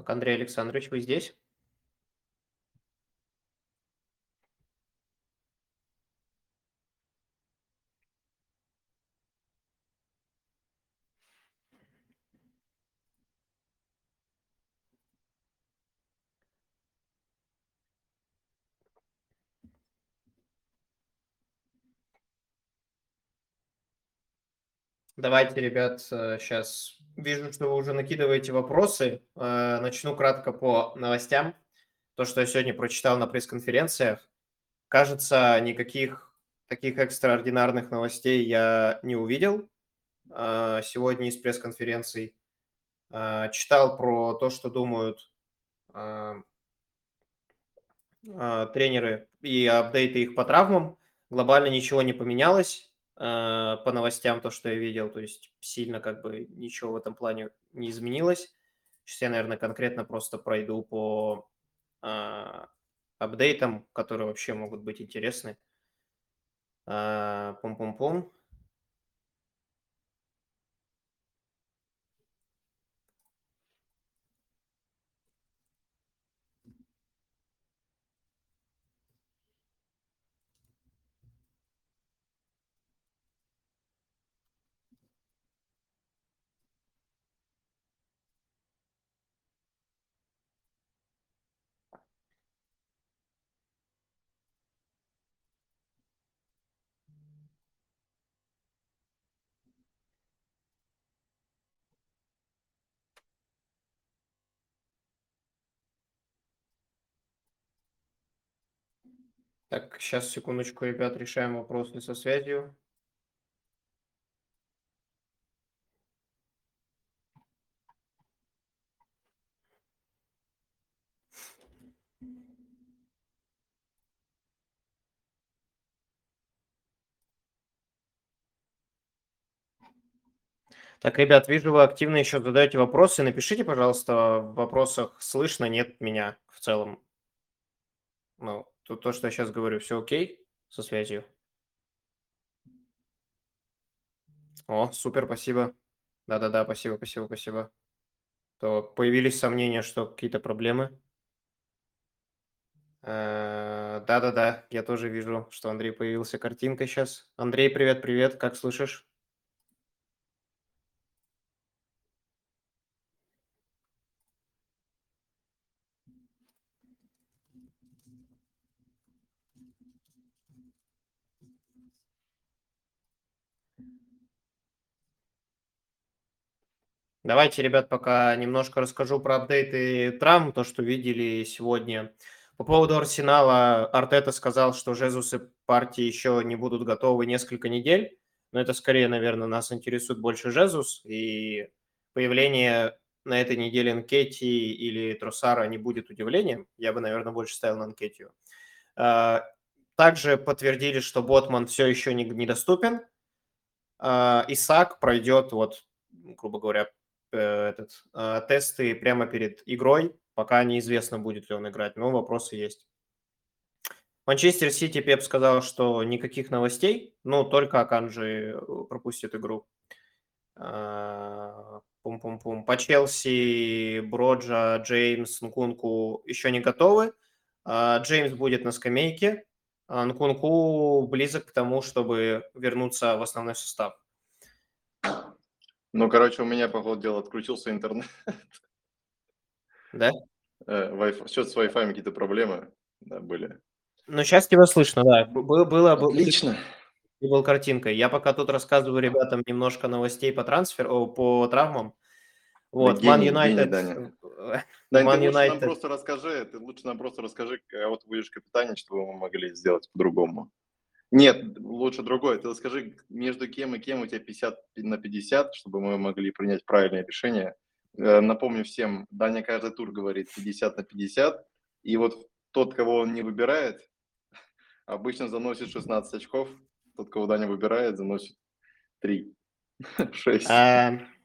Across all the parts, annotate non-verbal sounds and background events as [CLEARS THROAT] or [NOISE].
Так, Андрей Александрович, вы здесь? Давайте, ребят, сейчас вижу, что вы уже накидываете вопросы. Э, Начну кратко по новостям. То, что я сегодня прочитал на пресс-конференциях. Кажется, никаких таких экстраординарных новостей я не увидел э, сегодня из пресс-конференций. Э, Читал про то, что думают тренеры и апдейты их по травмам. Глобально ничего не поменялось по новостям, то, что я видел. То есть сильно как бы ничего в этом плане не изменилось. Сейчас я, наверное, конкретно просто пройду по э, апдейтам, которые вообще могут быть интересны. Э, Пум-пум-пум. Так, сейчас, секундочку, ребят, решаем вопросы со связью. Так, ребят, вижу, вы активно еще задаете вопросы. Напишите, пожалуйста, в вопросах, слышно, нет меня в целом. Ну, то, то что я сейчас говорю, все окей со связью? О, супер, спасибо. Да-да-да, спасибо, спасибо, спасибо. То появились сомнения, что какие-то проблемы. Э, Да-да-да, я тоже вижу, что Андрей появился картинка сейчас. Андрей, привет, привет, как слышишь? Давайте, ребят, пока немножко расскажу про апдейты травм, то, что видели сегодня. По поводу Арсенала, Артета сказал, что Жезусы партии еще не будут готовы несколько недель, но это скорее, наверное, нас интересует больше Жезус, и появление на этой неделе Нкети или Тросара не будет удивлением. Я бы, наверное, больше ставил на Нкетию. А, также подтвердили, что Ботман все еще недоступен. А, Исаак пройдет, вот, грубо говоря, этот, э, тесты прямо перед игрой. Пока неизвестно, будет ли он играть, но вопросы есть. Манчестер Сити Пеп сказал, что никаких новостей, ну, только Аканджи э, пропустит игру. Пум-пум-пум. По Челси, Броджа, Джеймс, Нкунку еще не готовы. Джеймс будет на скамейке. Нкунку близок к тому, чтобы вернуться в основной состав. Ну, короче, у меня, по ходу дела, отключился интернет. Да? Э, Что с Wi-Fi какие-то проблемы да, были. Ну, сейчас тебя слышно, да. Было, было, Отлично. И был картинкой. Я пока тут рассказываю ребятам немножко новостей по трансферу, по травмам. Вот, Ман Юнайтед. [LAUGHS] Лучше нам просто расскажи, ты лучше нам просто расскажи, а вот будешь капитане, что мы могли сделать по-другому. Нет, лучше другое. Ты скажи, между кем и кем у тебя 50 на 50, чтобы мы могли принять правильное решение. Э, напомню всем, Даня каждый тур говорит 50 на 50, и вот тот, кого он не выбирает, [LAUGHS] обычно заносит 16 очков, тот, кого Даня выбирает, заносит 3, 6. [LAUGHS]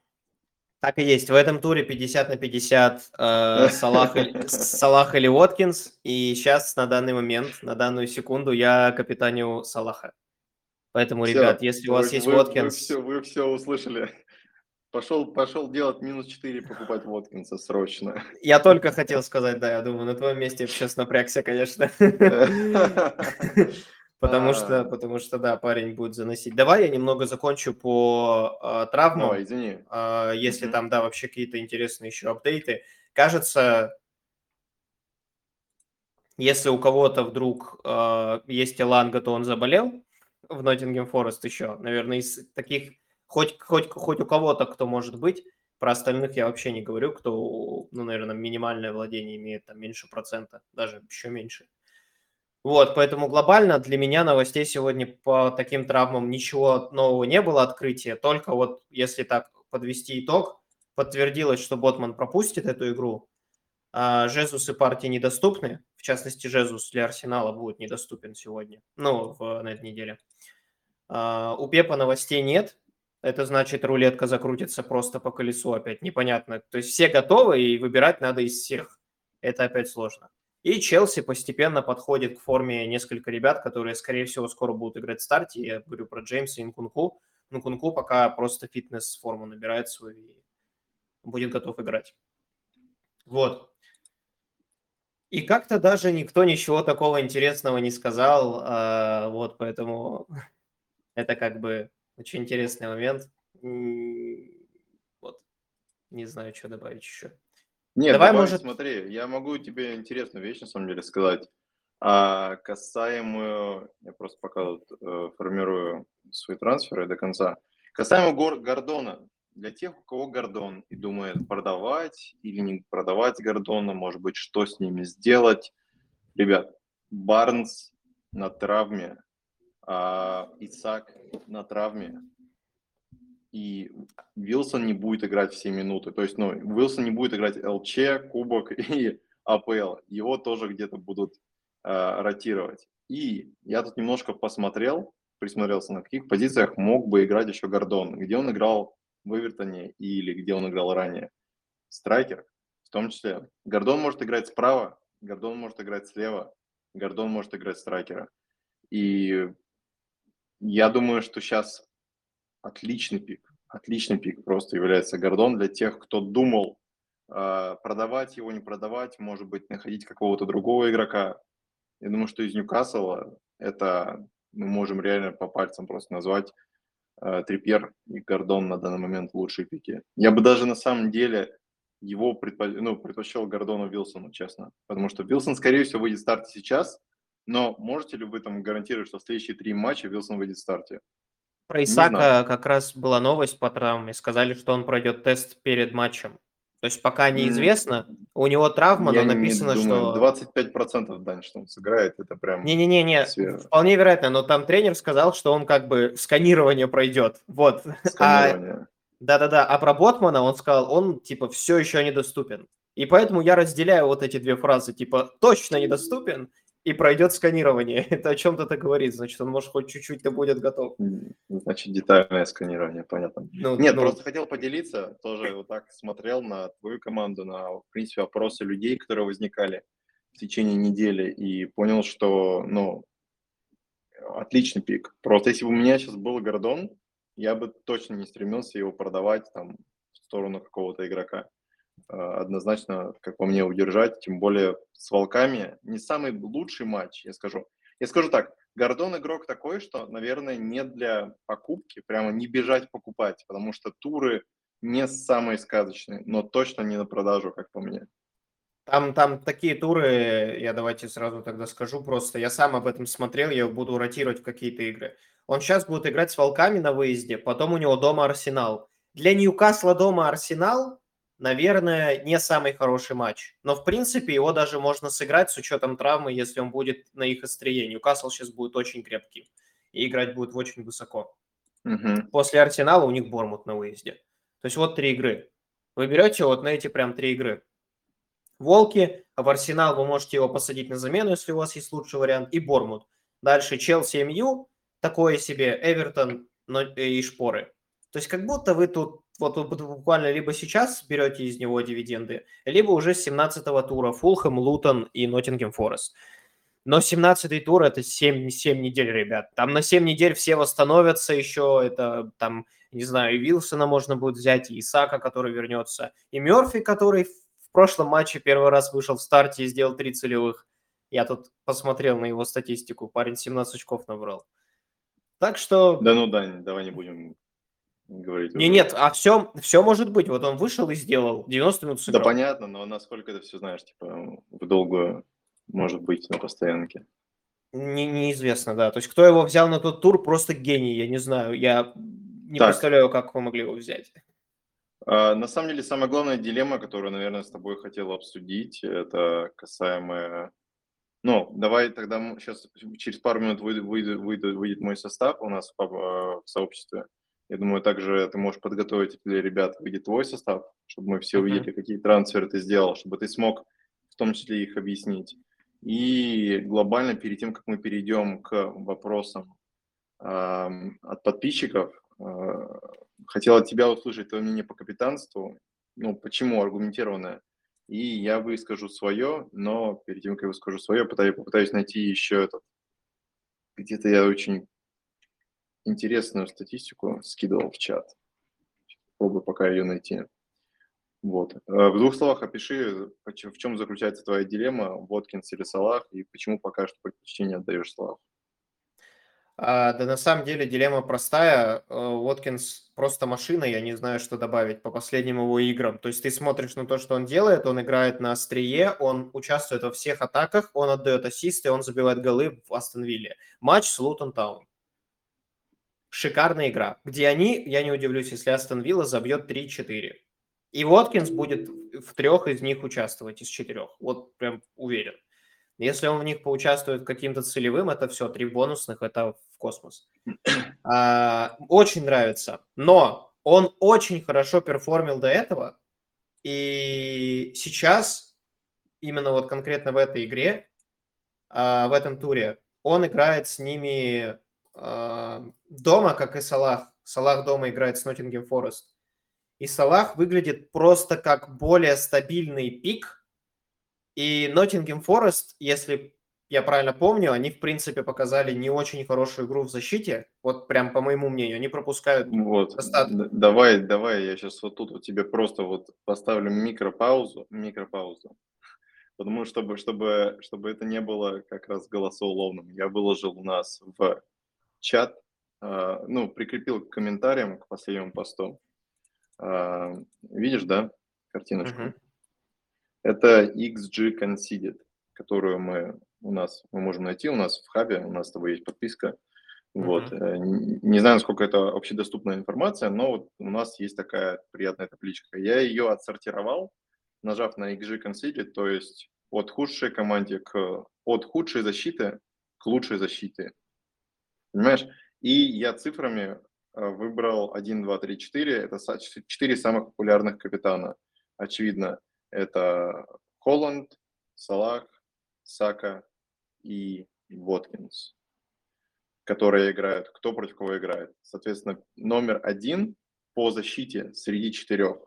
Так и есть. В этом туре 50 на 50 э, Салах, Салах или Уоткинс. И сейчас, на данный момент, на данную секунду, я капитаню Салаха. Поэтому, все, ребят, если у вас есть вы, Уоткинс... Вы все, вы все услышали. Пошел, пошел делать минус 4, покупать Воткинса срочно. Я только хотел сказать, да, я думаю, на твоем месте я сейчас напрягся, конечно. [LAUGHS] Потому что, потому что, да, парень будет заносить. Давай я немного закончу по э, травмам. Давай, извини. Э, если mm-hmm. там, да, вообще какие-то интересные еще апдейты. Кажется, если у кого-то вдруг э, есть Эланга, то он заболел в Ноттингем Форест еще. Наверное, из таких, хоть, хоть, хоть у кого-то, кто может быть, про остальных я вообще не говорю, кто, ну, наверное, минимальное владение имеет там меньше процента, даже еще меньше. Вот, поэтому глобально для меня новостей сегодня по таким травмам ничего нового не было открытия, только вот если так подвести итог, подтвердилось, что Ботман пропустит эту игру, а Жезус и партии недоступны, в частности, Жезус для Арсенала будет недоступен сегодня, ну, в, на этой неделе. А, у Пепа новостей нет, это значит, рулетка закрутится просто по колесу опять, непонятно. То есть все готовы, и выбирать надо из всех. Это опять сложно. И Челси постепенно подходит к форме несколько ребят, которые, скорее всего, скоро будут играть в старте. Я говорю про Джеймса и Нкунку. Нкунку пока просто фитнес-форму набирает свою и будет готов играть. Вот. И как-то даже никто ничего такого интересного не сказал. А, вот, поэтому [LAUGHS] это как бы очень интересный момент. Вот. Не знаю, что добавить еще. Нет, давай, давай может... смотри, я могу тебе интересную вещь на самом деле сказать. А касаемо, я просто пока вот, э, формирую свои трансферы до конца. Касаемо Гор Гордона, для тех, у кого Гордон и думает продавать или не продавать Гордона, может быть, что с ними сделать. Ребят, Барнс на травме, а Исаак на травме, и Вилсон не будет играть все минуты. То есть, ну, Вилсон не будет играть ЛЧ, Кубок [LAUGHS] и АПЛ. Его тоже где-то будут э, ротировать. И я тут немножко посмотрел, присмотрелся, на каких позициях мог бы играть еще Гордон. Где он играл в Эвертоне или где он играл ранее. Страйкер в том числе. Гордон может играть справа, Гордон может играть слева, Гордон может играть страйкера. И я думаю, что сейчас отличный пик. Отличный пик просто является Гордон для тех, кто думал э, продавать его, не продавать, может быть, находить какого-то другого игрока. Я думаю, что из Ньюкасла это мы можем реально по пальцам просто назвать э, Трипьер и Гордон на данный момент лучшие пики. Я бы даже на самом деле его предпо... ну, предпочел Гордону Вилсону, честно. Потому что Вилсон, скорее всего, выйдет в старте сейчас, но можете ли вы там гарантировать, что в следующие три матча Вилсон выйдет в старте? Про Исака как раз была новость по травме. Сказали, что он пройдет тест перед матчем. То есть пока неизвестно. У него травма, Я но написано, не думаю. что... 25% Дань, что он сыграет, это прям... Не-не-не, вполне вероятно, но там тренер сказал, что он как бы сканирование пройдет. Вот. [LAUGHS] А сканирование. Да-да-да, а про Ботмана он сказал, он типа все еще недоступен. И поэтому я разделяю вот эти две фразы, типа точно недоступен и пройдет сканирование. [LAUGHS] Это о чем-то это говорит. Значит, он может хоть чуть-чуть-то будет готов. Значит, детальное сканирование, понятно. Ну, Нет, ну... просто хотел поделиться, тоже вот так смотрел на твою команду, на, в принципе, опросы людей, которые возникали в течение недели, и понял, что, ну, отличный пик. Просто если бы у меня сейчас был Гордон, я бы точно не стремился его продавать там в сторону какого-то игрока. А, однозначно, как по мне, удержать, тем более с Волками. Не самый лучший матч, я скажу. Я скажу так, Гордон игрок такой, что, наверное, не для покупки, прямо не бежать покупать, потому что туры не самые сказочные, но точно не на продажу, как по мне. Там, там такие туры, я давайте сразу тогда скажу просто, я сам об этом смотрел, я буду ротировать в какие-то игры. Он сейчас будет играть с Волками на выезде, потом у него дома Арсенал. Для Ньюкасла дома Арсенал наверное, не самый хороший матч. Но, в принципе, его даже можно сыграть с учетом травмы, если он будет на их острие. Ньюкасл сейчас будет очень крепким. И играть будет очень высоко. Угу. После Арсенала у них Бормут на выезде. То есть вот три игры. Вы берете вот на эти прям три игры. Волки, а в Арсенал вы можете его посадить на замену, если у вас есть лучший вариант, и Бормут. Дальше Челси, МЮ, такое себе, Эвертон но, и Шпоры. То есть как будто вы тут вот вы буквально либо сейчас берете из него дивиденды, либо уже с 17-го тура Фулхэм, Лутон и Ноттингем Форест. Но 17-й тур – это 7, 7 недель, ребят. Там на 7 недель все восстановятся еще. Это там, не знаю, и Вилсона можно будет взять, и Исака, который вернется, и Мерфи, который в прошлом матче первый раз вышел в старте и сделал три целевых. Я тут посмотрел на его статистику. Парень 17 очков набрал. Так что... Да ну, Дань, давай не будем говорить. Не, нет, а все, все может быть. Вот он вышел и сделал 90 минут сыграл. Да понятно, но насколько ты все знаешь, типа, в долгую может быть на постоянке. Не, неизвестно, да. То есть кто его взял на тот тур, просто гений, я не знаю. Я не так. представляю, как вы могли его взять. А, на самом деле, самая главная дилемма, которую, наверное, с тобой хотел обсудить, это касаемо... Ну, давай тогда сейчас через пару минут выйдет, выйдет, выйдет, выйдет мой состав у нас в, в сообществе. Я думаю, также ты можешь подготовить для ребят, выйдет твой состав, чтобы мы все увидели, mm-hmm. какие трансферы ты сделал, чтобы ты смог в том числе их объяснить. И глобально, перед тем, как мы перейдем к вопросам э, от подписчиков, э, хотел от тебя услышать твое мнение по капитанству, ну, почему аргументированное, и я выскажу свое, но перед тем, как я выскажу свое, попытаюсь, попытаюсь найти еще этот, где-то я очень интересную статистику скидывал в чат. Попробую пока ее найти. Вот. Э, в двух словах опиши, в чем заключается твоя дилемма, Воткинс или Салах, и почему пока что предпочтение отдаешь Салаху. А, да на самом деле дилемма простая. Воткинс просто машина, я не знаю, что добавить по последним его играм. То есть ты смотришь на то, что он делает, он играет на острие, он участвует во всех атаках, он отдает ассисты, он забивает голы в Астон Вилле. Матч с Лутон Таун. Шикарная игра, где они, я не удивлюсь, если Астон Вилла забьет 3-4. И Воткинс будет в трех из них участвовать, из четырех. Вот прям уверен. Если он в них поучаствует каким-то целевым, это все, три бонусных, это в космос. А, очень нравится. Но он очень хорошо перформил до этого. И сейчас, именно вот конкретно в этой игре, а, в этом туре, он играет с ними а, дома, как и Салах. Салах дома играет с Ноттингем Форест. И Салах выглядит просто как более стабильный пик. И Ноттингем Форест, если я правильно помню, они, в принципе, показали не очень хорошую игру в защите. Вот прям по моему мнению, они пропускают вот. достаточно. Давай, давай, я сейчас вот тут вот тебе просто вот поставлю микропаузу, микропаузу. Потому что, чтобы, чтобы, чтобы это не было как раз голосоуловным, я выложил у нас в чат, ну, прикрепил к комментариям к последнему посту а, видишь, да, картиночку? Uh-huh. Это XG Conceded, которую мы у нас мы можем найти у нас в хабе, у нас с тобой есть подписка. Вот. Uh-huh. Не знаю, насколько это общедоступная информация, но вот у нас есть такая приятная табличка. Я ее отсортировал, нажав на XG Conceded, то есть от худшей команде к от худшей защиты к лучшей защите. Понимаешь? И я цифрами Э, выбрал 1, 2, 3, 4. Это 4 самых популярных капитана. Очевидно, это Холланд, Салах, Сака и Воткинс, которые играют. Кто против кого играет? Соответственно, номер один по защите среди четырех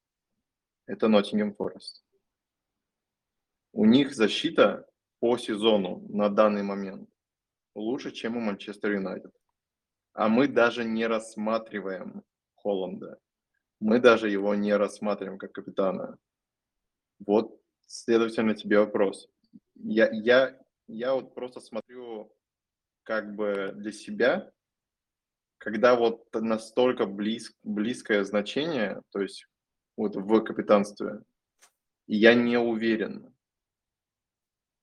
– это Ноттингем Форест. У них защита по сезону на данный момент лучше, чем у Манчестер Юнайтед а мы даже не рассматриваем Холланда. Мы даже его не рассматриваем как капитана. Вот, следовательно, тебе вопрос. Я, я, я вот просто смотрю как бы для себя, когда вот настолько близ, близкое значение, то есть вот в капитанстве, я не уверен.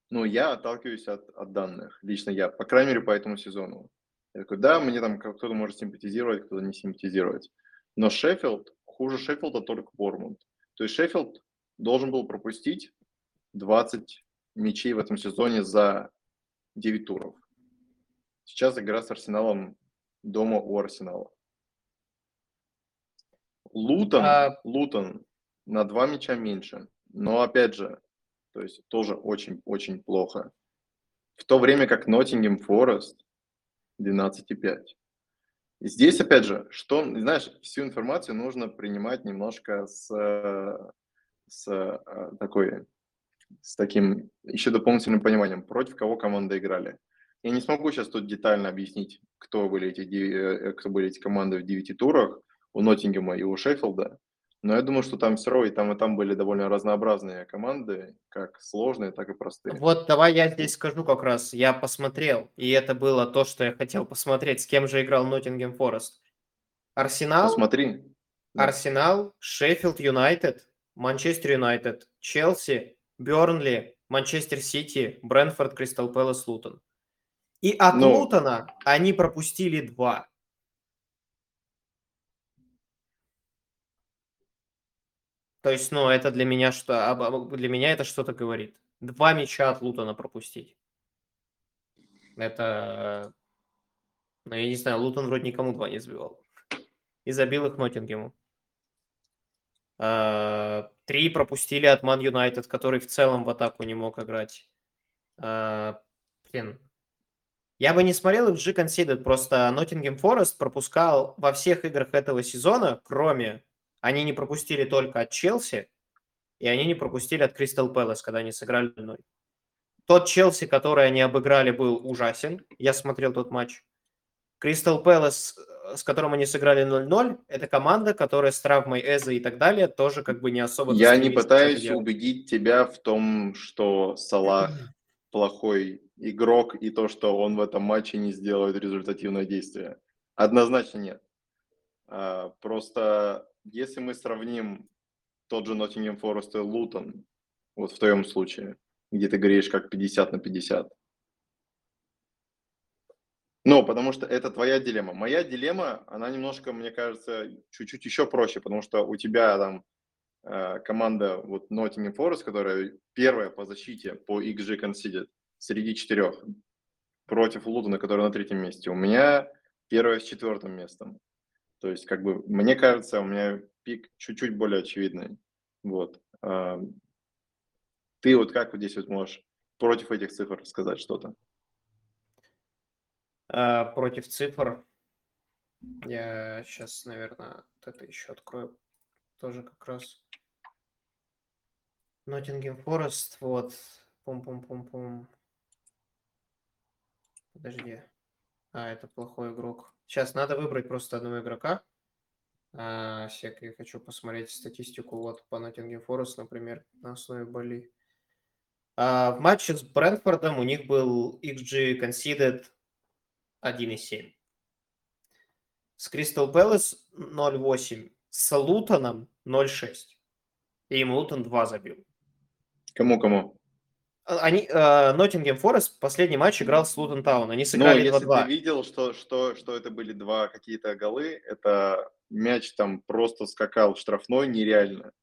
Ну, я отталкиваюсь от, от данных, лично я, по крайней мере, по этому сезону. Я такой, да, мне там кто-то может симпатизировать, кто-то не симпатизировать. Но Шеффилд, хуже Шеффилда только Бормунд. То есть Шеффилд должен был пропустить 20 мячей в этом сезоне за 9 туров. Сейчас игра с Арсеналом дома у Арсенала. Лутон, а... Лутон на 2 мяча меньше. Но опять же, то есть тоже очень-очень плохо. В то время как Ноттингем Форест 12,5. И здесь, опять же, что, знаешь, всю информацию нужно принимать немножко с, с э, такой с таким еще дополнительным пониманием, против кого команды играли. Я не смогу сейчас тут детально объяснить, кто были эти, э, кто были эти команды в девяти турах у Ноттингема и у Шеффилда, но я думаю, что там все равно и там, и там были довольно разнообразные команды, как сложные, так и простые. Вот давай я здесь скажу как раз. Я посмотрел, и это было то, что я хотел посмотреть. С кем же играл Ноттингем Форест? Арсенал? Посмотри. Арсенал, Шеффилд Юнайтед, Манчестер Юнайтед, Челси, Бернли, Манчестер Сити, Брэнфорд, Кристал Пэлас, Лутон. И от ну, Лутона они пропустили два. То есть, ну, это для меня что, для меня это что-то говорит. Два мяча от Лутона пропустить. Это, ну, я не знаю, Лутон вроде никому два не сбивал. И забил их Ноттингему. А, три пропустили от Ман Юнайтед, который в целом в атаку не мог играть. А, блин, я бы не смотрел их G Conceded, просто Nottingham Forest пропускал во всех играх этого сезона, кроме... Они не пропустили только от Челси, и они не пропустили от Кристал Пэлас, когда они сыграли 0. Тот Челси, который они обыграли, был ужасен. Я смотрел тот матч. Кристал Пэлас, с которым они сыграли 0-0, это команда, которая с травмой Эза и так далее тоже как бы не особо... Я не пытаюсь убедить тебя в том, что Салах [CLEARS THROAT] плохой игрок и то, что он в этом матче не сделает результативное действие. Однозначно нет. А, просто если мы сравним тот же Ноттингем Форест и Лутон, вот в твоем случае, где ты говоришь как 50 на 50. Но потому что это твоя дилемма. Моя дилемма, она немножко, мне кажется, чуть-чуть еще проще, потому что у тебя там э, команда вот Nottingham Forest, которая первая по защите по XG Conceded, среди четырех против Лутона, который на третьем месте. У меня первое с четвертым местом. То есть, как бы, мне кажется, у меня пик чуть-чуть более очевидный. Вот. Ты вот как вот здесь вот можешь против этих цифр сказать что-то? А, против цифр я сейчас, наверное, это еще открою. Тоже как раз. Ноттингем Форест, вот. Пум-пум-пум-пум. Подожди. А, это плохой игрок. Сейчас надо выбрать просто одного игрока. А, сек, я хочу посмотреть статистику вот по Ноттингем Форест, например, на основе Бали. В матче с Брэнфордом у них был XG conceded 1,7. С Кристал Пэлас 0,8. С Лутоном 0,6. И им Лутон 2 забил. Кому-кому? А, они, Ноттингем uh, Форест последний матч играл с Лутон Таун. Они сыграли 2-2. если ты видел, что, что, что это были два какие-то голы, это мяч там просто скакал в штрафной нереально.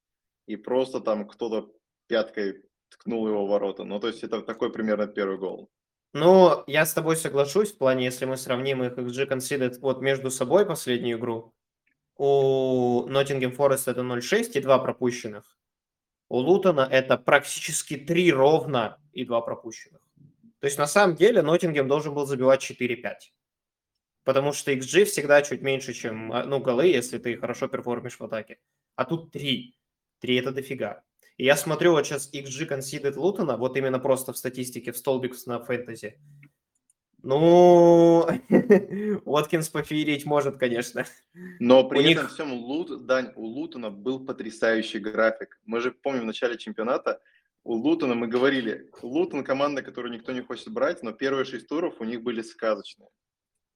И просто там кто-то пяткой ткнул его в ворота. Ну, то есть это такой примерно первый гол. Ну, я с тобой соглашусь в плане, если мы сравним их XG Conceded вот между собой последнюю игру. У Ноттингем Форест это 0-6 и 2 пропущенных. У Лутона это практически 3 ровно и 2 пропущенных. То есть на самом деле Ноттингем должен был забивать 4-5. Потому что XG всегда чуть меньше, чем а, ну, голы, если ты хорошо перформишь в атаке. А тут 3. 3 это дофига. И я смотрю вот сейчас XG Conceded Лутона, вот именно просто в статистике, в столбик на фэнтези. Ну, [LAUGHS] Уоткинс поферить может, конечно. Но при у этом них... всем, Лут, Дань, у Лутона был потрясающий график. Мы же помним в начале чемпионата, у Лутона мы говорили, Лутон команда, которую никто не хочет брать, но первые шесть туров у них были сказочные.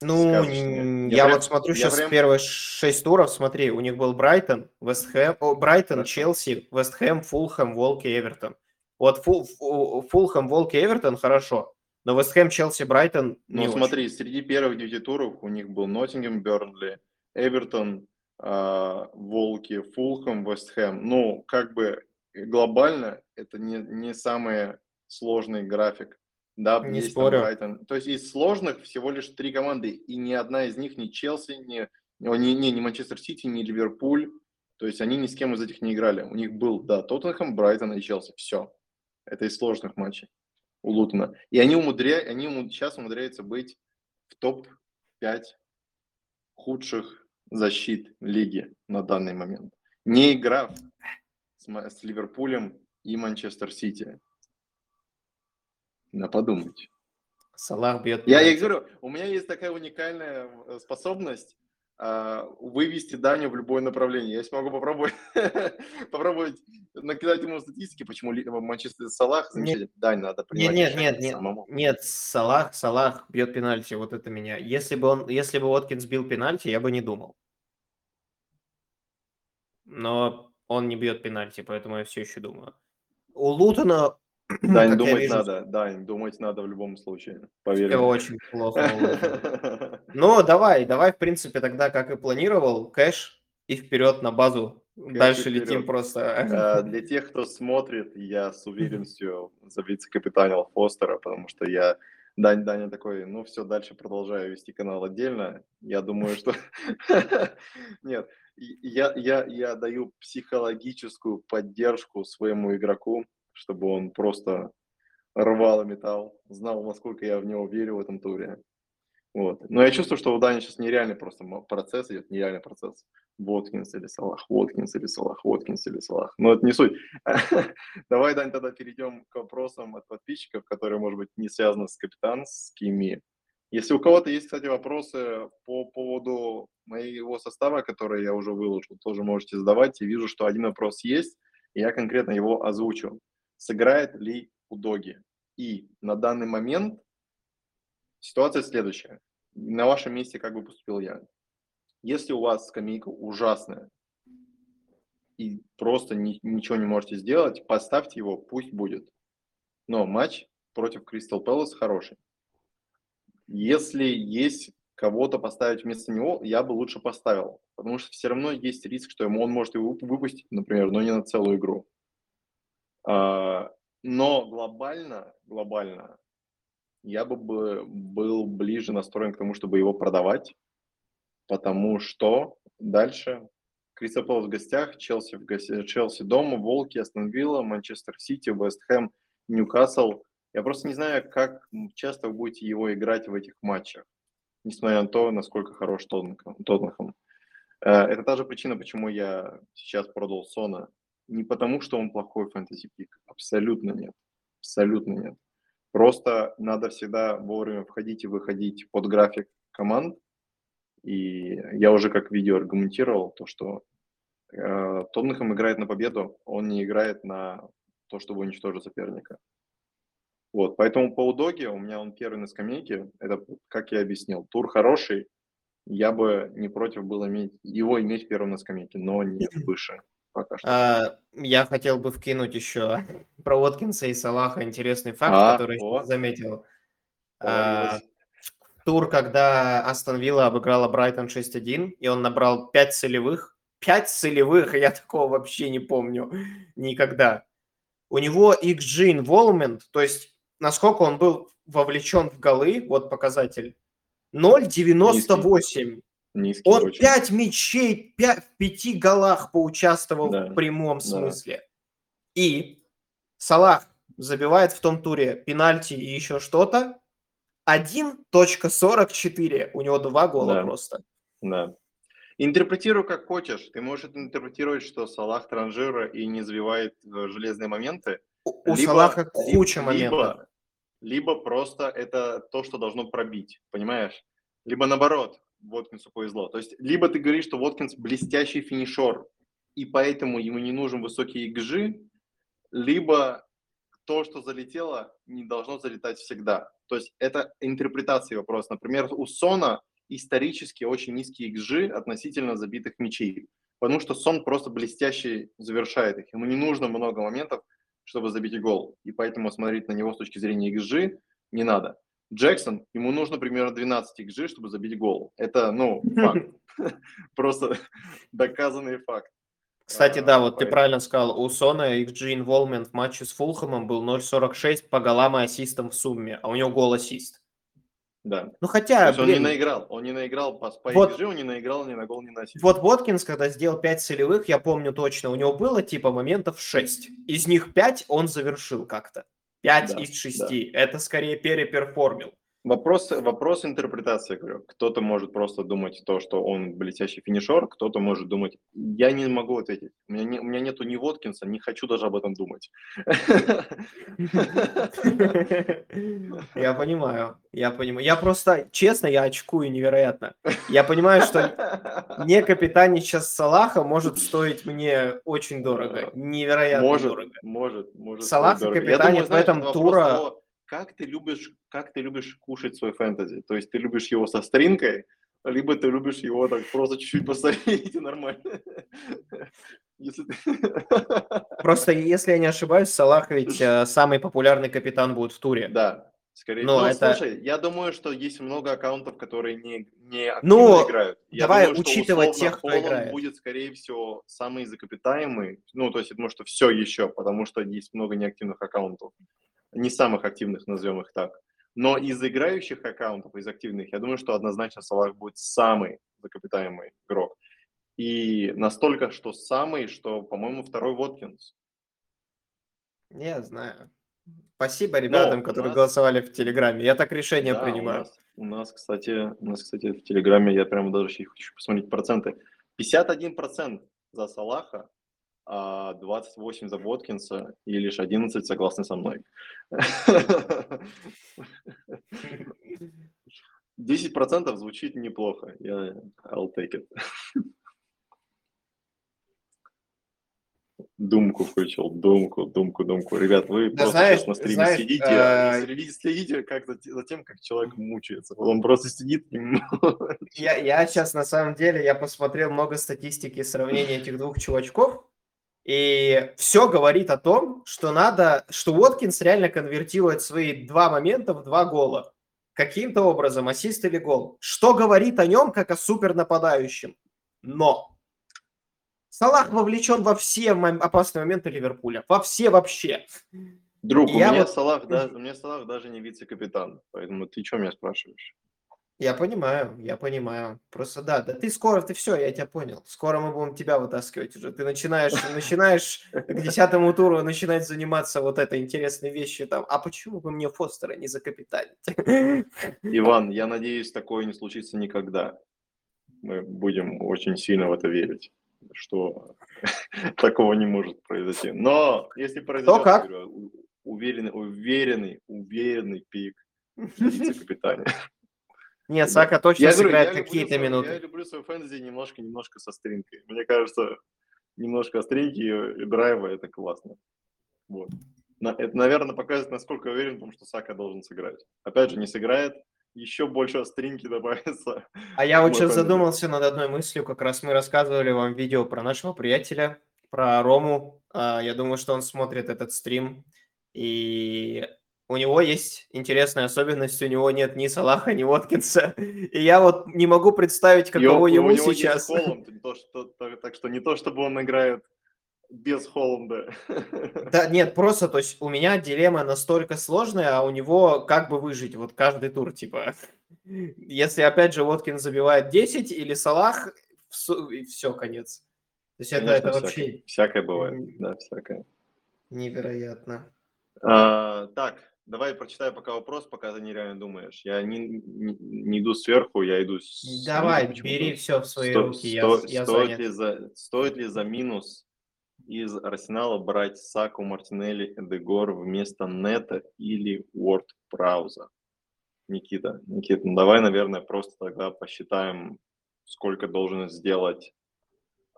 Ну, сказочные. я, я прям, вот смотрю сейчас прям... первые шесть туров, смотри, у них был Брайтон, Вестхэм, о, Брайтон, Хорошо. Челси, Вестхэм, Фулхэм, Волки, Эвертон. Вот Фул, Фулхэм, Волки, Эвертон хорошо. Но Вест Хэм, Челси, Брайтон Ну, смотри, очень. среди первых девяти туров у них был Ноттингем, Бернли, Эвертон, а, Волки, Фулхэм, Вест Хэм. Ну, как бы глобально это не, не самый сложный график. Да, не есть спорю. Брайтон. То есть из сложных всего лишь три команды, и ни одна из них ни Челси, ни, ни, ни, ни Манчестер Сити, ни Ливерпуль. То есть они ни с кем из этих не играли. У них был, да, Тоттенхэм, Брайтон и Челси. Все. Это из сложных матчей у Лутона. И они, умудря... они сейчас умудряются быть в топ-5 худших защит лиги на данный момент. Не играв с, с Ливерпулем и Манчестер Сити. На подумать. Салах бьет Я, я говорю, у меня есть такая уникальная э, способность вывести Даню в любое направление. Я смогу попробовать, [LAUGHS] попробовать накидать ему статистики, почему Манчестер Салах замечательно. Дань, надо принимать нет, нет, нет, самому. Нет, Салах, Салах бьет пенальти, вот это меня. Если бы он, если бы Уоткинс бил пенальти, я бы не думал. Но он не бьет пенальти, поэтому я все еще думаю. У Лутона Дань, думать вижу, надо, Дань, думать надо в любом случае, поверь. Все очень плохо. [LAUGHS] Ну, давай, давай, в принципе, тогда, как и планировал, кэш и вперед на базу. Кэш Дальше летим просто. [LAUGHS] Для тех, кто смотрит, я с уверенностью за вице-капитанил Фостера, потому что я Дань, Даня такой, ну все, дальше продолжаю вести канал отдельно. Я думаю, что... [LAUGHS] Нет, я, я, я даю психологическую поддержку своему игроку, чтобы он просто рвал и металл, знал, насколько я в него верю в этом туре. Вот. Но я чувствую, что у Дани сейчас нереальный просто процесс идет, нереальный процесс. Воткинс или Салах, Воткинс или Салах, Воткинс или Салах. Но это не суть. [LAUGHS] Давай, Дань, тогда перейдем к вопросам от подписчиков, которые, может быть, не связаны с капитанскими. Если у кого-то есть, кстати, вопросы по поводу моего состава, который я уже выложил, тоже можете задавать. И вижу, что один вопрос есть, и я конкретно его озвучу сыграет ли Удоги. И на данный момент ситуация следующая. На вашем месте как бы поступил я. Если у вас скамейка ужасная и просто ни, ничего не можете сделать, поставьте его, пусть будет. Но матч против Кристал Пэлас хороший. Если есть кого-то поставить вместо него, я бы лучше поставил. Потому что все равно есть риск, что ему он может его выпустить, например, но не на целую игру. А, но глобально, глобально я бы был ближе настроен к тому, чтобы его продавать, потому что дальше Кристал Пэлас в гостях, Челси, в гостях, Челси дома, Волки, Астон Манчестер Сити, Вест Хэм, Ньюкасл. Я просто не знаю, как часто вы будете его играть в этих матчах, несмотря на то, насколько хорош Тоттенхэм. Э, это та же причина, почему я сейчас продал Сона не потому, что он плохой фэнтези-пик. Абсолютно нет. Абсолютно нет. Просто надо всегда вовремя входить и выходить под график команд. И я уже как видео аргументировал то, что э, Тоттенхэм играет на победу, он не играет на то, чтобы уничтожить соперника. Вот, поэтому по Удоге у меня он первый на скамейке. Это, как я объяснил, тур хороший. Я бы не против был иметь, его иметь первым на скамейке, но не выше пока что. А, я хотел бы вкинуть еще [LAUGHS] про Уоткинса и Салаха интересный факт, а, который о. заметил. А, тур, когда Астон Вилла обыграла Брайтон 6-1, и он набрал 5 целевых. 5 целевых, [LAUGHS] я такого вообще не помню [LAUGHS] никогда. У него XG involvement, то есть насколько он был вовлечен в голы, вот показатель, 0,98. Низкий Он очень. 5 мячей, 5, в 5 голах поучаствовал да. в прямом смысле. Да. И Салах забивает в том туре пенальти и еще что-то. 1.44. У него два гола да. просто. Да. Интерпретируй как хочешь. Ты можешь интерпретировать, что Салах транжира и не забивает э, железные моменты. У, либо, Салаха куча либо, моментов. Либо просто это то, что должно пробить, понимаешь? Либо наоборот, Воткинсу повезло. То есть, либо ты говоришь, что Воткинс блестящий финишер, и поэтому ему не нужен высокий XG, либо то, что залетело, не должно залетать всегда. То есть это интерпретация вопроса. Например, у Сона исторически очень низкий XG относительно забитых мячей, потому что Сон просто блестящий завершает их. Ему не нужно много моментов, чтобы забить гол, и поэтому смотреть на него с точки зрения XG не надо. Джексон, ему нужно примерно 12 XG, чтобы забить гол. Это, ну, [LAUGHS] факт. [LAUGHS] Просто доказанный факт. Кстати, да, вот ты правильно сказал, у Сона XG involvement в матче с Фулхэмом был 0.46 по голам и ассистам в сумме, а у него гол ассист. Да. Ну хотя, блин, он не наиграл, он не наиграл по, по вот, XG, он не наиграл ни на гол, ни на ассист. Вот Воткинс, когда сделал 5 целевых, я помню точно, у него было типа моментов 6. Из них 5 он завершил как-то. 5 да, из 6. Да. Это скорее переперформил. Вопрос, вопрос интерпретации, говорю. Кто-то может просто думать то, что он блестящий финишер, кто-то может думать, я не могу ответить. У меня, не, у меня нету ни Воткинса, не хочу даже об этом думать. Я понимаю, я понимаю. Я просто, честно, я очкую невероятно. Я понимаю, что не капитанить Салаха может стоить мне очень дорого, невероятно может, дорого. Может, может. Салах капитанит в этом тура как ты любишь, как ты любишь кушать свой фэнтези? То есть ты любишь его со стринкой, либо ты любишь его так просто чуть-чуть посолить и нормально. [LAUGHS] Если ты... [LAUGHS] Просто, если я не ошибаюсь, Салах ведь э, самый популярный капитан будет в туре. Да, скорее Но ну, это... слушай, я думаю, что есть много аккаунтов, которые не, не активно ну, играют. Я давай думаю, учитывать что, тех, кто Холланд играет. будет, скорее всего, самый закапитаемый. Ну, то есть, потому что все еще, потому что есть много неактивных аккаунтов не самых активных, назовем их так. Но из играющих аккаунтов, из активных, я думаю, что однозначно Салах будет самый закапитаемый игрок. И настолько, что самый, что, по-моему, второй Воткинс. Я знаю. Спасибо ребятам, Но которые нас... голосовали в Телеграме. Я так решение да, принимаю. У нас, у нас, кстати, у нас, кстати, в Телеграме, я прямо даже хочу посмотреть проценты. 51% за Салаха, 28 а, за Воткинса и лишь 11 согласны со мной. 10% звучит неплохо. Я I'll take it. Думку включил, думку, думку, думку. Ребят, вы да просто знаешь, на стриме знаешь, сидите, а... следите, следите как за, за тем, как человек мучается. Он просто сидит. Я, я сейчас на самом деле, я посмотрел много статистики сравнения этих двух чувачков. И все говорит о том, что надо, что Уоткинс реально конвертирует свои два момента в два гола. Каким-то образом, ассист или гол. Что говорит о нем, как о супер нападающем. Но Салах вовлечен во все опасные моменты Ливерпуля. Во все вообще. Друг, у меня, вот... Салах, даже, [LAUGHS] у меня Салах даже не вице-капитан. Поэтому ты что меня спрашиваешь? Я понимаю, я понимаю. Просто да, да ты скоро, ты все, я тебя понял. Скоро мы будем тебя вытаскивать уже. Ты начинаешь, начинаешь к десятому туру начинать заниматься вот этой интересной вещью там. А почему бы мне Фостера не закапиталить? Иван, я надеюсь, такое не случится никогда. Мы будем очень сильно в это верить, что [LAUGHS] такого не может произойти. Но если произойдет, как? уверенный, уверенный, уверенный пик [LAUGHS] вице-капитане. Нет, Сака точно я сыграет какие-то минуты. Я люблю свой фэнтези немножко-немножко со стринкой. Мне кажется, немножко стринки и драйва – это классно. Вот. Это, наверное, показывает, насколько я уверен в том, что Сака должен сыграть. Опять же, не сыграет, еще больше стринки добавится. А я вот сейчас задумался над одной мыслью. Как раз мы рассказывали вам видео про нашего приятеля, про Рому. А, я думаю, что он смотрит этот стрим. И у него есть интересная особенность, у него нет ни Салаха, ни Воткинса. [LAUGHS] И я вот не могу представить, каково ему сейчас. Есть [LAUGHS] Холланд, то, что, так что не то, чтобы он играет без Холланда. [LAUGHS] Да, нет, просто, то есть у меня дилемма настолько сложная, а у него как бы выжить вот каждый тур, типа. Если, опять же, Воткин забивает 10 или Салах, все, конец. То есть Конечно, это, это всякое, вообще... Всякое бывает, да, всякое. Невероятно. А, так, Давай прочитаю пока вопрос, пока ты нереально думаешь. Я не, не, не иду сверху, я иду... С... Давай, бери все в свои сто, руки, сто, я, я стоит, ли за, стоит ли за минус из Арсенала брать Саку, Мартинелли, Эдегор вместо Нета или Уорд Прауза? Никита, Никита, ну давай, наверное, просто тогда посчитаем, сколько должен сделать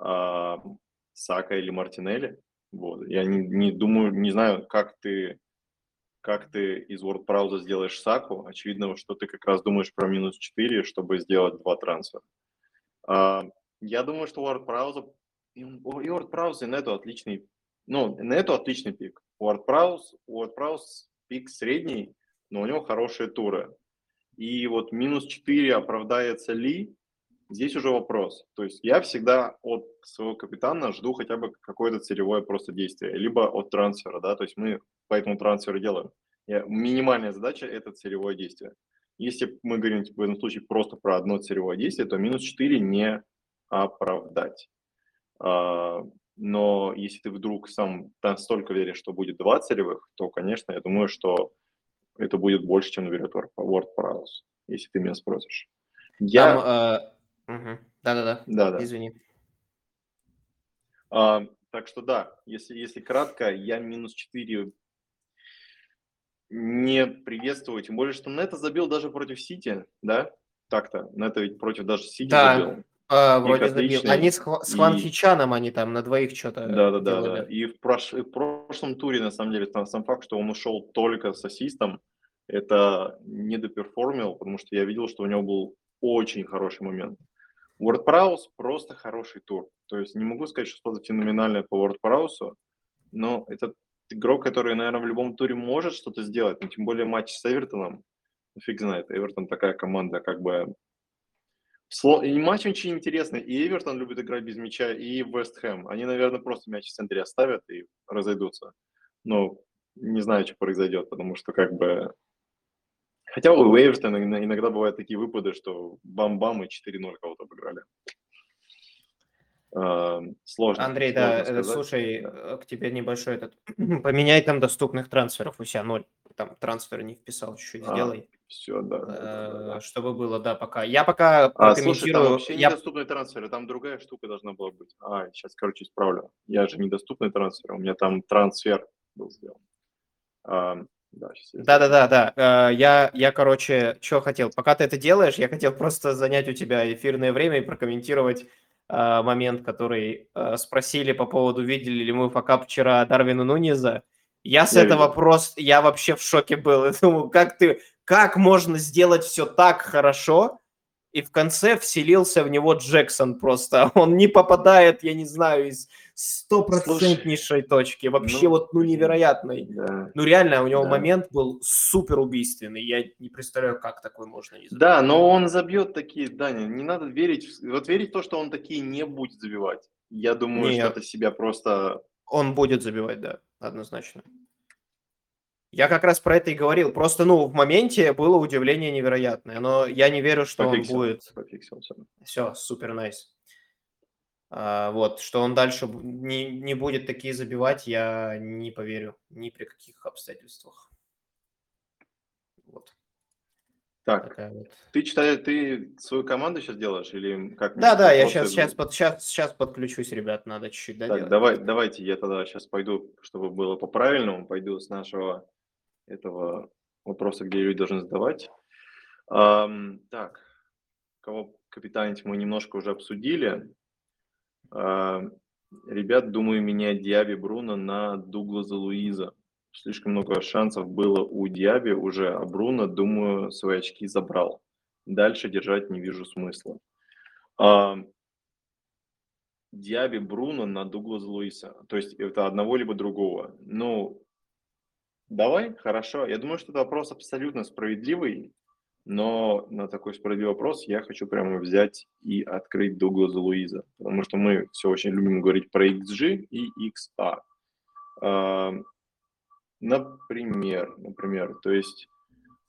э, Сака или Мартинелли. Вот. Я не, не думаю, не знаю, как ты как ты из WordPress сделаешь Саку. Очевидно, что ты как раз думаешь про минус 4, чтобы сделать два трансфера. А, я думаю, что WordPress и WordPress и Neto отличный, ну, Neto отличный пик. WordPress, WordPress пик средний, но у него хорошие туры. И вот минус 4 оправдается ли, здесь уже вопрос. То есть я всегда от своего капитана жду хотя бы какое-то целевое просто действие, либо от трансфера, да, то есть мы по этому трансферу делаем. Минимальная задача – это целевое действие. Если мы говорим типа, в этом случае просто про одно целевое действие, то минус 4 не оправдать. А, но если ты вдруг сам настолько веришь, что будет два целевых, то, конечно, я думаю, что это будет больше, чем наберет Word Prowse, если ты меня спросишь. Я... Там, э... Да-да-да, да, да. извини. А, так что да, если, если кратко, я минус 4 не приветствую, тем более, что Нета забил даже против Сити, да? Так-то, Нета ведь против даже Сити да. забил. А, вроде забил. Они с, с Хван и... Хичаном, они там на двоих что-то Да, да, да, да. И в, прош... в прошлом туре, на самом деле, там сам факт, что он ушел только с ассистом, это не доперформил, потому что я видел, что у него был очень хороший момент. WordPress просто хороший тур. То есть не могу сказать, что что-то феноменальное по WordPress, но это игрок, который, наверное, в любом туре может что-то сделать, но тем более матч с Эвертоном, фиг знает, Эвертон такая команда, как бы и матч очень интересный. И Эвертон любит играть без мяча, и Вест Хэм. Они, наверное, просто мяч в центре оставят и разойдутся. Но не знаю, что произойдет, потому что как бы... Хотя у Эвертона иногда бывают такие выпады, что бам-бам и 4-0 кого-то обыграли. Сложно. Андрей, сложно да, сказать. слушай, да. к тебе небольшой этот... [CLEARS THROAT] Поменяй там доступных трансферов у себя ноль. Там трансферы не вписал, чуть-чуть а, сделай. Все, да, да, да. Чтобы было, да, пока. Я пока а, прокомментирую... Слушай, там вообще я... недоступные трансферы, там другая штука должна была быть. А, сейчас, короче, исправлю. Я же недоступный трансфер, у меня там трансфер был сделан. А, да, да, да, да, да. Я, я, короче, что хотел. Пока ты это делаешь, я хотел просто занять у тебя эфирное время и прокомментировать э, момент, который э, спросили по поводу, видели ли мы факап вчера Дарвина Нуниза. Я с я этого видел. просто, я вообще в шоке был. [LAUGHS] Я думаю, как ты, как можно сделать все так хорошо, и в конце вселился в него Джексон просто. [LAUGHS] Он не попадает, я не знаю, из стопроцентнейшей точки. Вообще ну, вот, ну, невероятный. Да. Ну, реально, у него да. момент был супер убийственный. Я не представляю, как такой можно не забить. Да, но он забьет такие, Даня, не надо верить. Вот верить в то, что он такие не будет забивать. Я думаю, Нет. что это себя просто... Он будет забивать, да, однозначно. Я как раз про это и говорил. Просто, ну, в моменте было удивление невероятное, но я не верю, что Пофиксил. он будет... Пофиксил все. Все, супер найс. А, вот, что он дальше не, не будет такие забивать, я не поверю ни при каких обстоятельствах. Вот. Так, вот. ты читаешь, ты свою команду сейчас делаешь или как? Да, да, я сейчас, сейчас, под, сейчас, сейчас подключусь, ребят, надо чуть-чуть доделать. Так, давай, давайте я тогда сейчас пойду, чтобы было по-правильному, пойду с нашего этого вопроса, где люди должны задавать. Um, так, кого капитанить мы немножко уже обсудили. Uh, ребят, думаю, менять Диаби Бруно на Дуглаза Луиза. Слишком много шансов было у Диаби уже, а Бруно, думаю, свои очки забрал. Дальше держать не вижу смысла. Uh, Диаби Бруно на Дуглаза Луиса. То есть это одного либо другого. Ну, Давай, хорошо. Я думаю, что это вопрос абсолютно справедливый, но на такой справедливый вопрос я хочу прямо взять и открыть Дугласа Луиза, потому что мы все очень любим говорить про XG и XA. А, например, например, то есть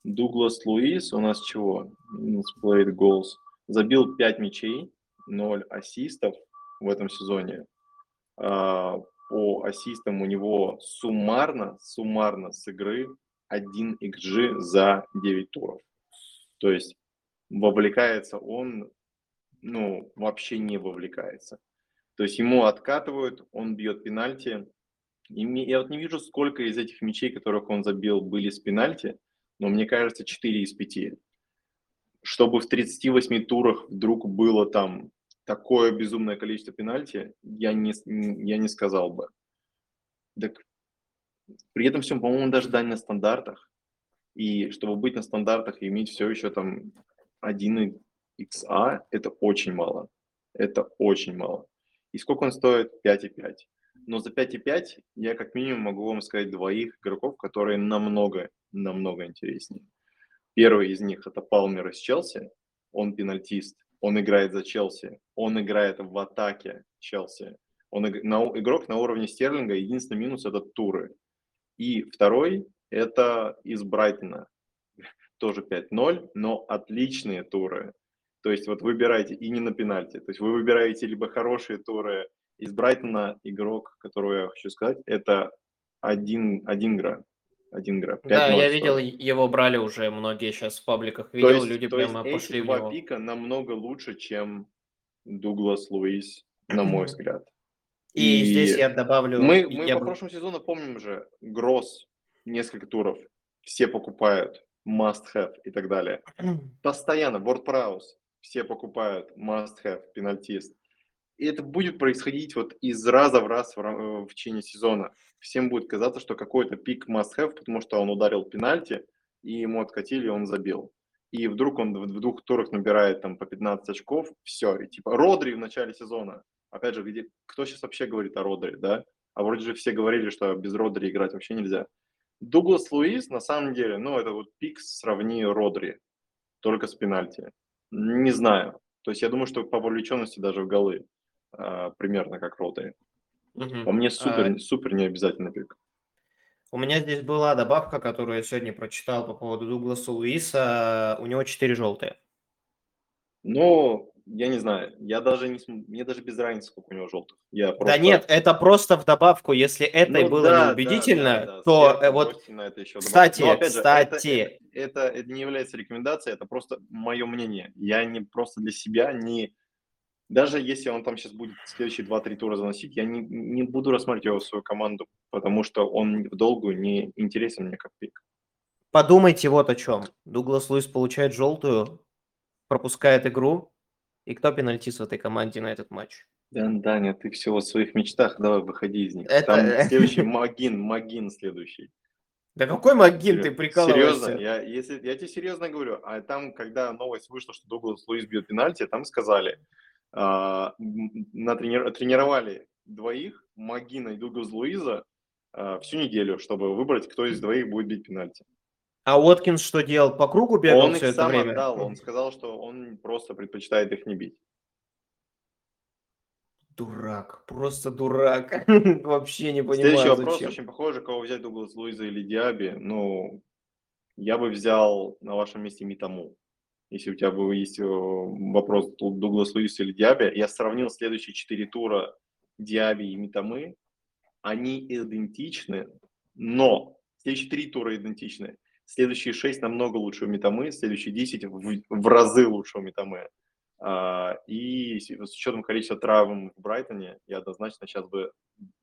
Дуглас Луис у нас чего? Played goals. Забил 5 мячей, 0 ассистов в этом сезоне. А, по ассистам у него суммарно, суммарно с игры 1 XG за 9 туров. То есть вовлекается он, ну, вообще не вовлекается. То есть ему откатывают, он бьет пенальти. И я вот не вижу, сколько из этих мячей, которых он забил, были с пенальти, но мне кажется, 4 из 5. Чтобы в 38 турах вдруг было там такое безумное количество пенальти, я не, я не сказал бы. Так при этом всем, по-моему, даже дань на стандартах. И чтобы быть на стандартах и иметь все еще там 1 XA, это очень мало. Это очень мало. И сколько он стоит? 5,5. Но за 5,5 я как минимум могу вам сказать двоих игроков, которые намного, намного интереснее. Первый из них это Палмер из Челси. Он пенальтист, он играет за Челси, он играет в атаке Челси. Он игрок на уровне Стерлинга, единственный минус это туры. И второй это из Брайтона, [LAUGHS] тоже 5-0, но отличные туры. То есть вот выбирайте и не на пенальти. То есть вы выбираете либо хорошие туры из Брайтона, игрок, которого я хочу сказать, это один, один гра. Один игрок. Да, я видел, его брали уже многие сейчас в пабликах. Видел, то есть, люди то прямо есть пошли эти в него. пика намного лучше, чем Дуглас Луис, на мой взгляд. И, здесь я добавлю... Мы, мы я по прошлому сезону помним же, Гросс, несколько туров, все покупают, must have и так далее. [CLEARS THROAT] Постоянно, WordPress, все покупают, must have, пенальтист. И это будет происходить вот из раза в раз в, ра- в течение сезона. Всем будет казаться, что какой-то пик must have, потому что он ударил пенальти, и ему откатили, он забил. И вдруг он в двух турах набирает там по 15 очков, все. И типа Родри в начале сезона. Опять же, где, кто сейчас вообще говорит о Родри, да? А вроде же все говорили, что без Родри играть вообще нельзя. Дуглас Луис, на самом деле, ну, это вот пик сравни Родри, только с пенальти. Не знаю. То есть я думаю, что по вовлеченности даже в голы примерно как Родри. Мгм. По мне супер, А, супер необязательный пик. У меня здесь была добавка, которую я сегодня прочитал по поводу Дугласа Луиса. У него 4 желтые. Но я не знаю, я даже не мне даже без разницы, сколько у него желтых. Я Да просто... нет, это просто в добавку. Если это Ну было да, да, неубедительно, да, да, то сверху э, вот, на это еще кстати, Но опять же, это- кстати, это, это не является рекомендацией, это просто мое мнение. Я не просто для себя не... Даже если он там сейчас будет следующие 2-3 тура заносить, я не, не буду рассматривать его в свою команду, потому что он в долгую не интересен мне как пик. подумайте вот о чем. Дуглас Луис получает желтую, пропускает игру. И кто пенальтист в этой команде на этот матч? Да, Даня, ты все в своих мечтах, давай выходи из них. Это- Там следующий Магин, Магин следующий. Да какой Магин, ты прикалываешься? Серьезно, я, если, я тебе серьезно говорю. А там, когда новость вышла, что Дуглас Луис бьет пенальти, там сказали, а, м, натрени- тренировали двоих, Магина и Дуглас Луиза, а, всю неделю, чтобы выбрать, кто из двоих будет бить пенальти. А Уоткинс что делал? По кругу бегал он все их это сам время? отдал, он сказал, что он просто предпочитает их не бить. Дурак, просто дурак. [LAUGHS] Вообще не Следующий понимаю, вопрос зачем. очень похоже, кого взять Дуглас Луиза или Диаби. Ну, я бы взял на вашем месте Митаму. Если у тебя бы есть э, вопрос Ду- Дуглас Луис или Диаби, я сравнил следующие четыре тура Диаби и Митамы. Они идентичны, но следующие три тура идентичны. Следующие шесть намного лучше у Митамы, следующие 10 в, в разы лучше у Митамы. А, и с учетом количества травм в Брайтоне, я однозначно сейчас бы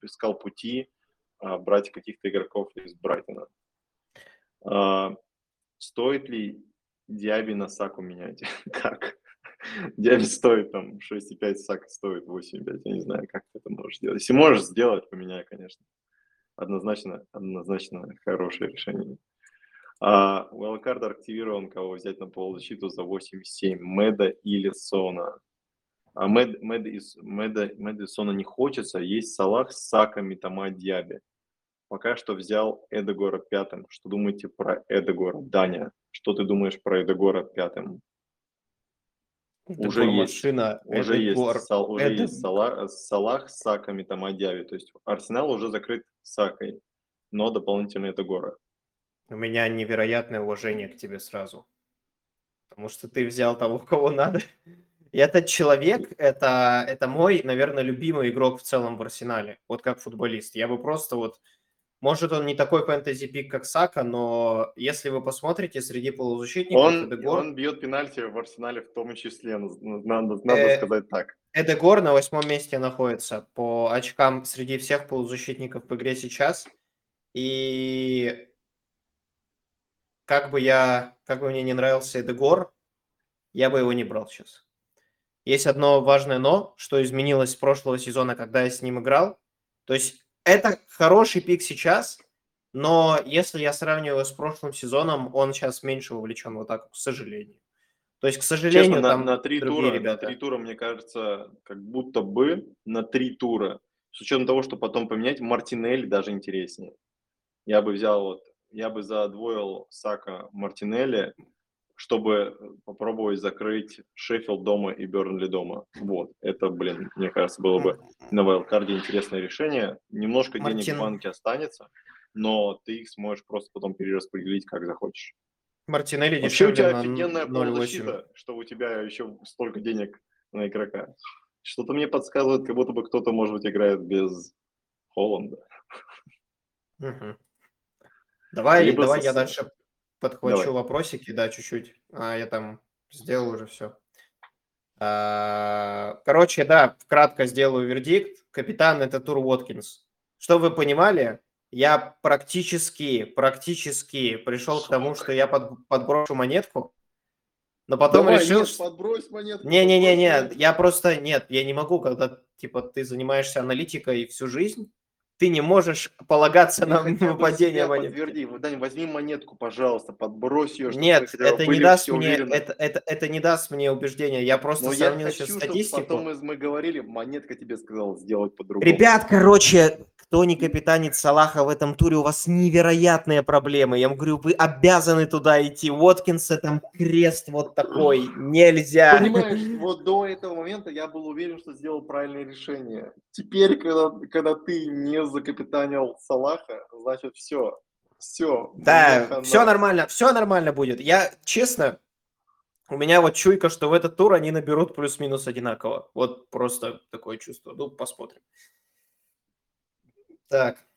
искал пути а, брать каких-то игроков из Брайтона. А, стоит ли Диаби на Саку менять? [LAUGHS] как? Диаби стоит там 6,5, Сака стоит 8,5. Я не знаю, как ты это можешь сделать. Если можешь сделать, поменяй, конечно. Однозначно, однозначно хорошее решение. А, Wildcard активирован, кого взять на полузащиту за 8,7. Меда или Сона. А Мед, Мед из, Меда, Меда и Сона не хочется. Есть Салах, Сака, Митама, Диаби. Пока что взял Эдегора пятым. Что думаете про Эдегора? Даня, что ты думаешь про Эдегора пятым? Это уже есть. машина, Уже есть, Эдегор. Сал- уже Это- есть Сала- Салах, Сака, Митама, Диаби. То есть Арсенал уже закрыт Сакой, но дополнительно Эдегора. У меня невероятное уважение к тебе сразу. Потому что ты взял того, кого надо. И [LAUGHS] этот человек, это, это мой, наверное, любимый игрок в целом в Арсенале. Вот как футболист. Я бы просто вот... Может, он не такой фэнтези-пик, как Сака, но если вы посмотрите, среди полузащитников Он, Эдегор, он бьет пенальти в Арсенале в том числе, надо, надо Э, сказать так. Эдегор на восьмом месте находится по очкам среди всех полузащитников в игре сейчас. И как бы я, как бы мне не нравился Эдегор, я бы его не брал сейчас. Есть одно важное но, что изменилось с прошлого сезона, когда я с ним играл. То есть это хороший пик сейчас, но если я сравниваю с прошлым сезоном, он сейчас меньше вовлечен в атаку, к сожалению. То есть, к сожалению, Честно, на, там на три другие тура, ребята. на три тура, мне кажется, как будто бы на три тура, с учетом того, что потом поменять, Мартинелли даже интереснее. Я бы взял вот, я бы задвоил Сака Мартинелли, чтобы попробовать закрыть Шеффилд дома и Бернли дома. Вот, это, блин, мне кажется, было бы на вайлдкарде интересное решение. Немножко денег Мартин- в банке останется, но ты их сможешь просто потом перераспределить, как захочешь. Мартинелли Вообще у тебя на офигенная 0,8. полузащита, что у тебя еще столько денег на игрока. Что-то мне подсказывает, как будто бы кто-то, может быть, играет без Холланда. Мгм. Давай, Либо давай я дальше подхвачу давай. вопросики, да, чуть-чуть. А, я там сделал уже все. А, короче, да, кратко сделаю вердикт. Капитан – это Тур Уоткинс. Что вы понимали, я практически, практически пришел к тому, что я под, подброшу монетку, но потом Давай, решил... Нет, подбрось монетку. Не-не-не-не, я просто... Нет, я не могу, когда, типа, ты занимаешься аналитикой всю жизнь, ты не можешь полагаться на выпадение монет. Подтверди, Дань, возьми монетку, пожалуйста, подбрось ее. Нет, это не даст мне, это, это, это не даст мне убеждения. Я просто Но сравнил я хочу, сейчас статистику. Потом мы говорили, монетка тебе сказала сделать по-другому. Ребят, короче, кто не капитанит Салаха в этом туре, у вас невероятные проблемы. Я вам говорю, вы обязаны туда идти. Уоткинс, там крест вот такой. Нельзя. Понимаешь, вот до этого момента я был уверен, что сделал правильное решение. Теперь, когда, когда ты не закапитанил Салаха, значит все. Все. Да, все нормально, все нормально будет. Я, честно, у меня вот чуйка, что в этот тур они наберут плюс-минус одинаково. Вот просто такое чувство. Ну, посмотрим. Так.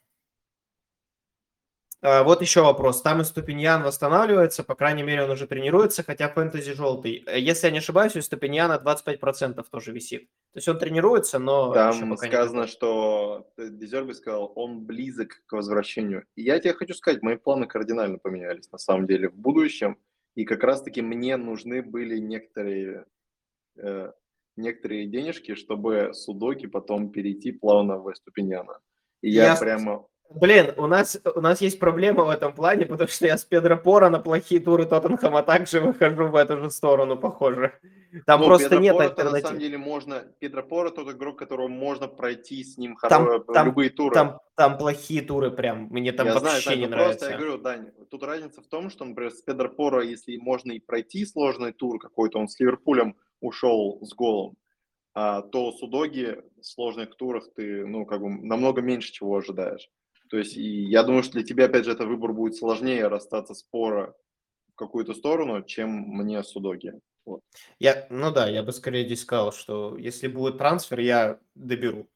А, вот еще вопрос. Там и Ступиньян восстанавливается, по крайней мере, он уже тренируется, хотя фэнтези желтый. Э, если я не ошибаюсь, у Ступиньяна 25% тоже висит. То есть он тренируется, но... Там сказано, что Дезерби сказал, он близок к возвращению. И я тебе хочу сказать, мои планы кардинально поменялись на самом деле в будущем. И как раз-таки мне нужны были некоторые, э, некоторые денежки, чтобы Судоки потом перейти плавно в Ступиньяна. И я, я прямо... Блин, у нас, у нас есть проблема в этом плане, потому что я с Педро Пора на плохие туры Тоттенхэма также выхожу в эту же сторону, похоже. Там ну, просто Педро нет Пора, альтернатив. На самом деле можно... Педро Пора тот игрок, которого можно пройти с ним там, хоро... там, любые туры. Там, там плохие туры прям, мне там я вообще знаю, не нравится. Просто я говорю, Дань, тут разница в том, что, например, с Педро Пора, если можно и пройти сложный тур какой-то, он с Ливерпулем ушел с голом, а, то с Удоги в сложных турах ты, ну, как бы намного меньше чего ожидаешь. То есть, и я думаю, что для тебя, опять же, это выбор будет сложнее расстаться спора в какую-то сторону, чем мне с Удоги. Вот. Я, ну да, я бы скорее здесь сказал, что если будет трансфер, я доберу.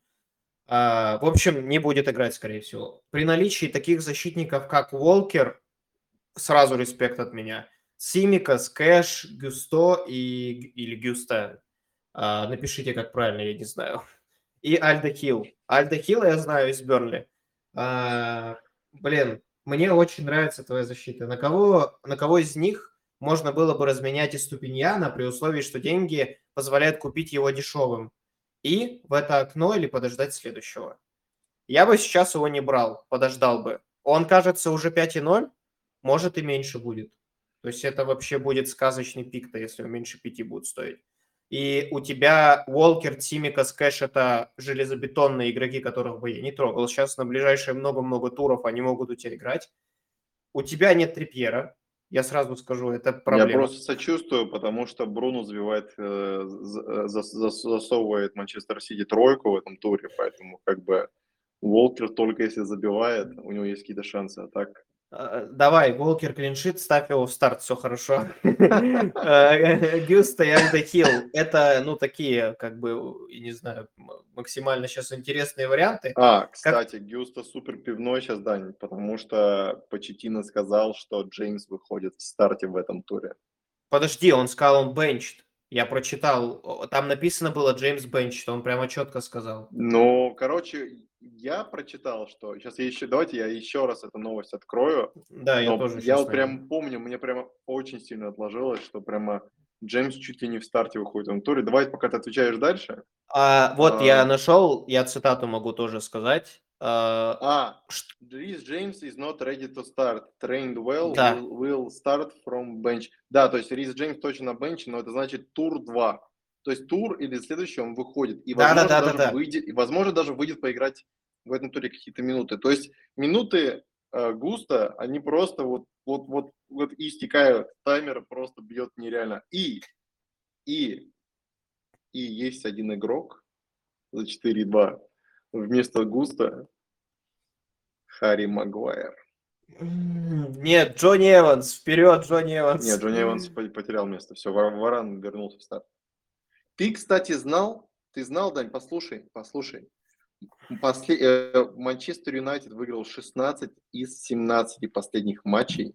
А, в общем, не будет играть, скорее всего. При наличии таких защитников, как Волкер, сразу респект от меня. Симикас, Кэш, Гюсто и, или Гюста, а, напишите, как правильно, я не знаю. И Альда Хилл. Альда Хилл я знаю из Бернли. А, блин, мне очень нравится твоя защита. На кого, на кого из них можно было бы разменять и Ступиньяна при условии, что деньги позволяют купить его дешевым? И в это окно или подождать следующего? Я бы сейчас его не брал, подождал бы. Он, кажется, уже 5,0, может и меньше будет. То есть это вообще будет сказочный пик-то, если он меньше 5 будет стоить и у тебя Уолкер, Тимикас, Кэш – это железобетонные игроки, которых бы я не трогал. Сейчас на ближайшие много-много туров они могут у тебя играть. У тебя нет Трипьера, я сразу скажу, это проблема. Я просто сочувствую, потому что Бруно забивает, э, засовывает Манчестер Сити тройку в этом туре, поэтому как бы Уолкер только если забивает, у него есть какие-то шансы, а так Э, давай, Волкер клиншит, ставь его в старт, все хорошо. [LAUGHS] Э, Гюста и Альда Хилл – это, ну, такие, как бы, не знаю, максимально сейчас интересные варианты. А, кстати, Гюста супер пивной сейчас, Дань, потому что Почетина сказал, что Джеймс выходит в старте в этом туре. Подожди, он сказал, он бенчт. Я прочитал, там написано было Джеймс Бенч, он прямо четко сказал. Ну, короче, я прочитал, что сейчас я еще, давайте я еще раз эту новость открою. Да, я тоже. Я вот прям помню, мне прямо очень сильно отложилось, что прямо Джеймс чуть ли не в старте выходит в туре. Давай, пока ты отвечаешь дальше. А, вот а... я нашел, я цитату могу тоже сказать. Uh, а, Рис Джеймс is not ready to start. Trained well, да. will, will start from bench. Да, то есть Рис Джеймс точно на бенче, но это значит тур 2. То есть тур или следующий он выходит. И, да, возможно, да, да, даже да, да. Выйдет, и, возможно, даже выйдет поиграть в этом туре какие-то минуты. То есть минуты э, густо, они просто вот, вот, вот, вот и истекают. Таймер просто бьет нереально. И, и, и есть один игрок за 4-2 вместо Густа Харри Магуайр. Нет, Джонни Эванс, вперед, Джонни Эванс. Нет, Джонни Эванс потерял место. Все, Варан вернулся в старт. Ты, кстати, знал, ты знал, Дань, послушай, послушай. Э, Манчестер Юнайтед выиграл 16 из 17 последних матчей,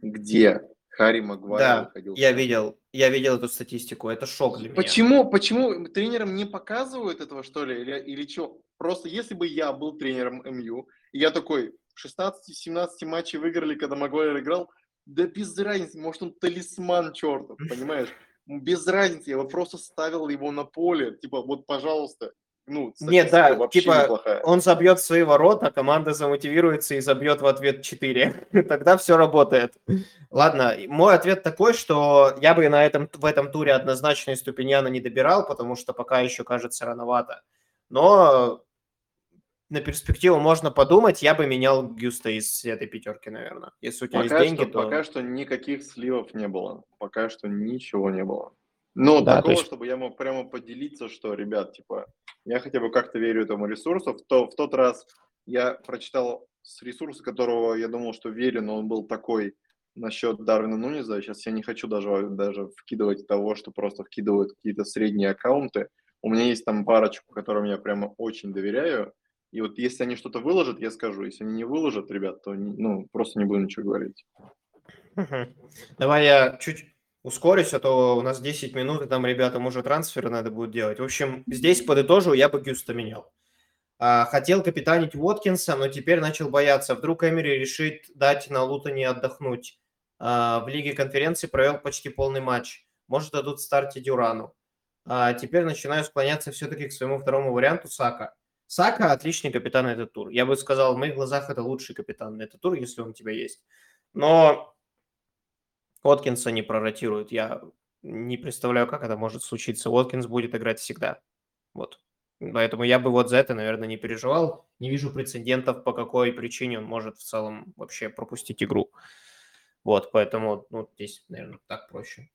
где Харри Магуайр да, выходил. Я видел, я видел эту статистику, это шок для почему, меня. Почему тренерам не показывают этого, что ли, или, или что? Просто если бы я был тренером МЮ, и я такой, 16-17 матчей выиграли, когда Магуайр играл, да без разницы, может он талисман чертов, [LAUGHS] понимаешь? Без разницы, я бы просто ставил его на поле, типа, вот, пожалуйста, ну, Нет, да, типа, неплохая. он забьет свои ворота, команда замотивируется и забьет в ответ 4. [LAUGHS] Тогда все работает. Ладно, мой ответ такой, что я бы на этом, в этом туре однозначно Ступиньяна не добирал, потому что пока еще кажется рановато. Но на перспективу можно подумать, я бы менял Гюста из этой пятерки, наверное. Если у тебя пока есть деньги, что, то... Пока что никаких сливов не было. Пока что ничего не было. Ну, да, такого, есть... чтобы я мог прямо поделиться, что, ребят, типа, я хотя бы как-то верю этому ресурсу. В, то, в тот раз я прочитал с ресурса, которого я думал, что верю, но он был такой насчет Дарвина Нуниза. Сейчас я не хочу даже, даже вкидывать того, что просто вкидывают какие-то средние аккаунты. У меня есть там парочку, которым я прямо очень доверяю. И вот если они что-то выложат, я скажу. Если они не выложат, ребят, то ну, просто не буду ничего говорить. Давай я чуть ускорюсь, а то у нас 10 минут, и там ребятам уже трансферы надо будет делать. В общем, здесь подытожу, я бы Гюста менял. А, хотел капитанить Уоткинса, но теперь начал бояться. Вдруг Эмери решит дать на Лутоне отдохнуть. А, в Лиге конференции провел почти полный матч. Может, дадут старте Дюрану. А теперь начинаю склоняться все-таки к своему второму варианту Сака. Сака отличный капитан на этот тур. Я бы сказал, в моих глазах это лучший капитан на этот тур, если он у тебя есть. Но Уоткинса не проротируют. Я не представляю, как это может случиться. Уоткинс будет играть всегда. Вот. Поэтому я бы вот за это, наверное, не переживал. Не вижу прецедентов, по какой причине он может в целом вообще пропустить игру. Вот, поэтому ну, здесь, наверное, так проще.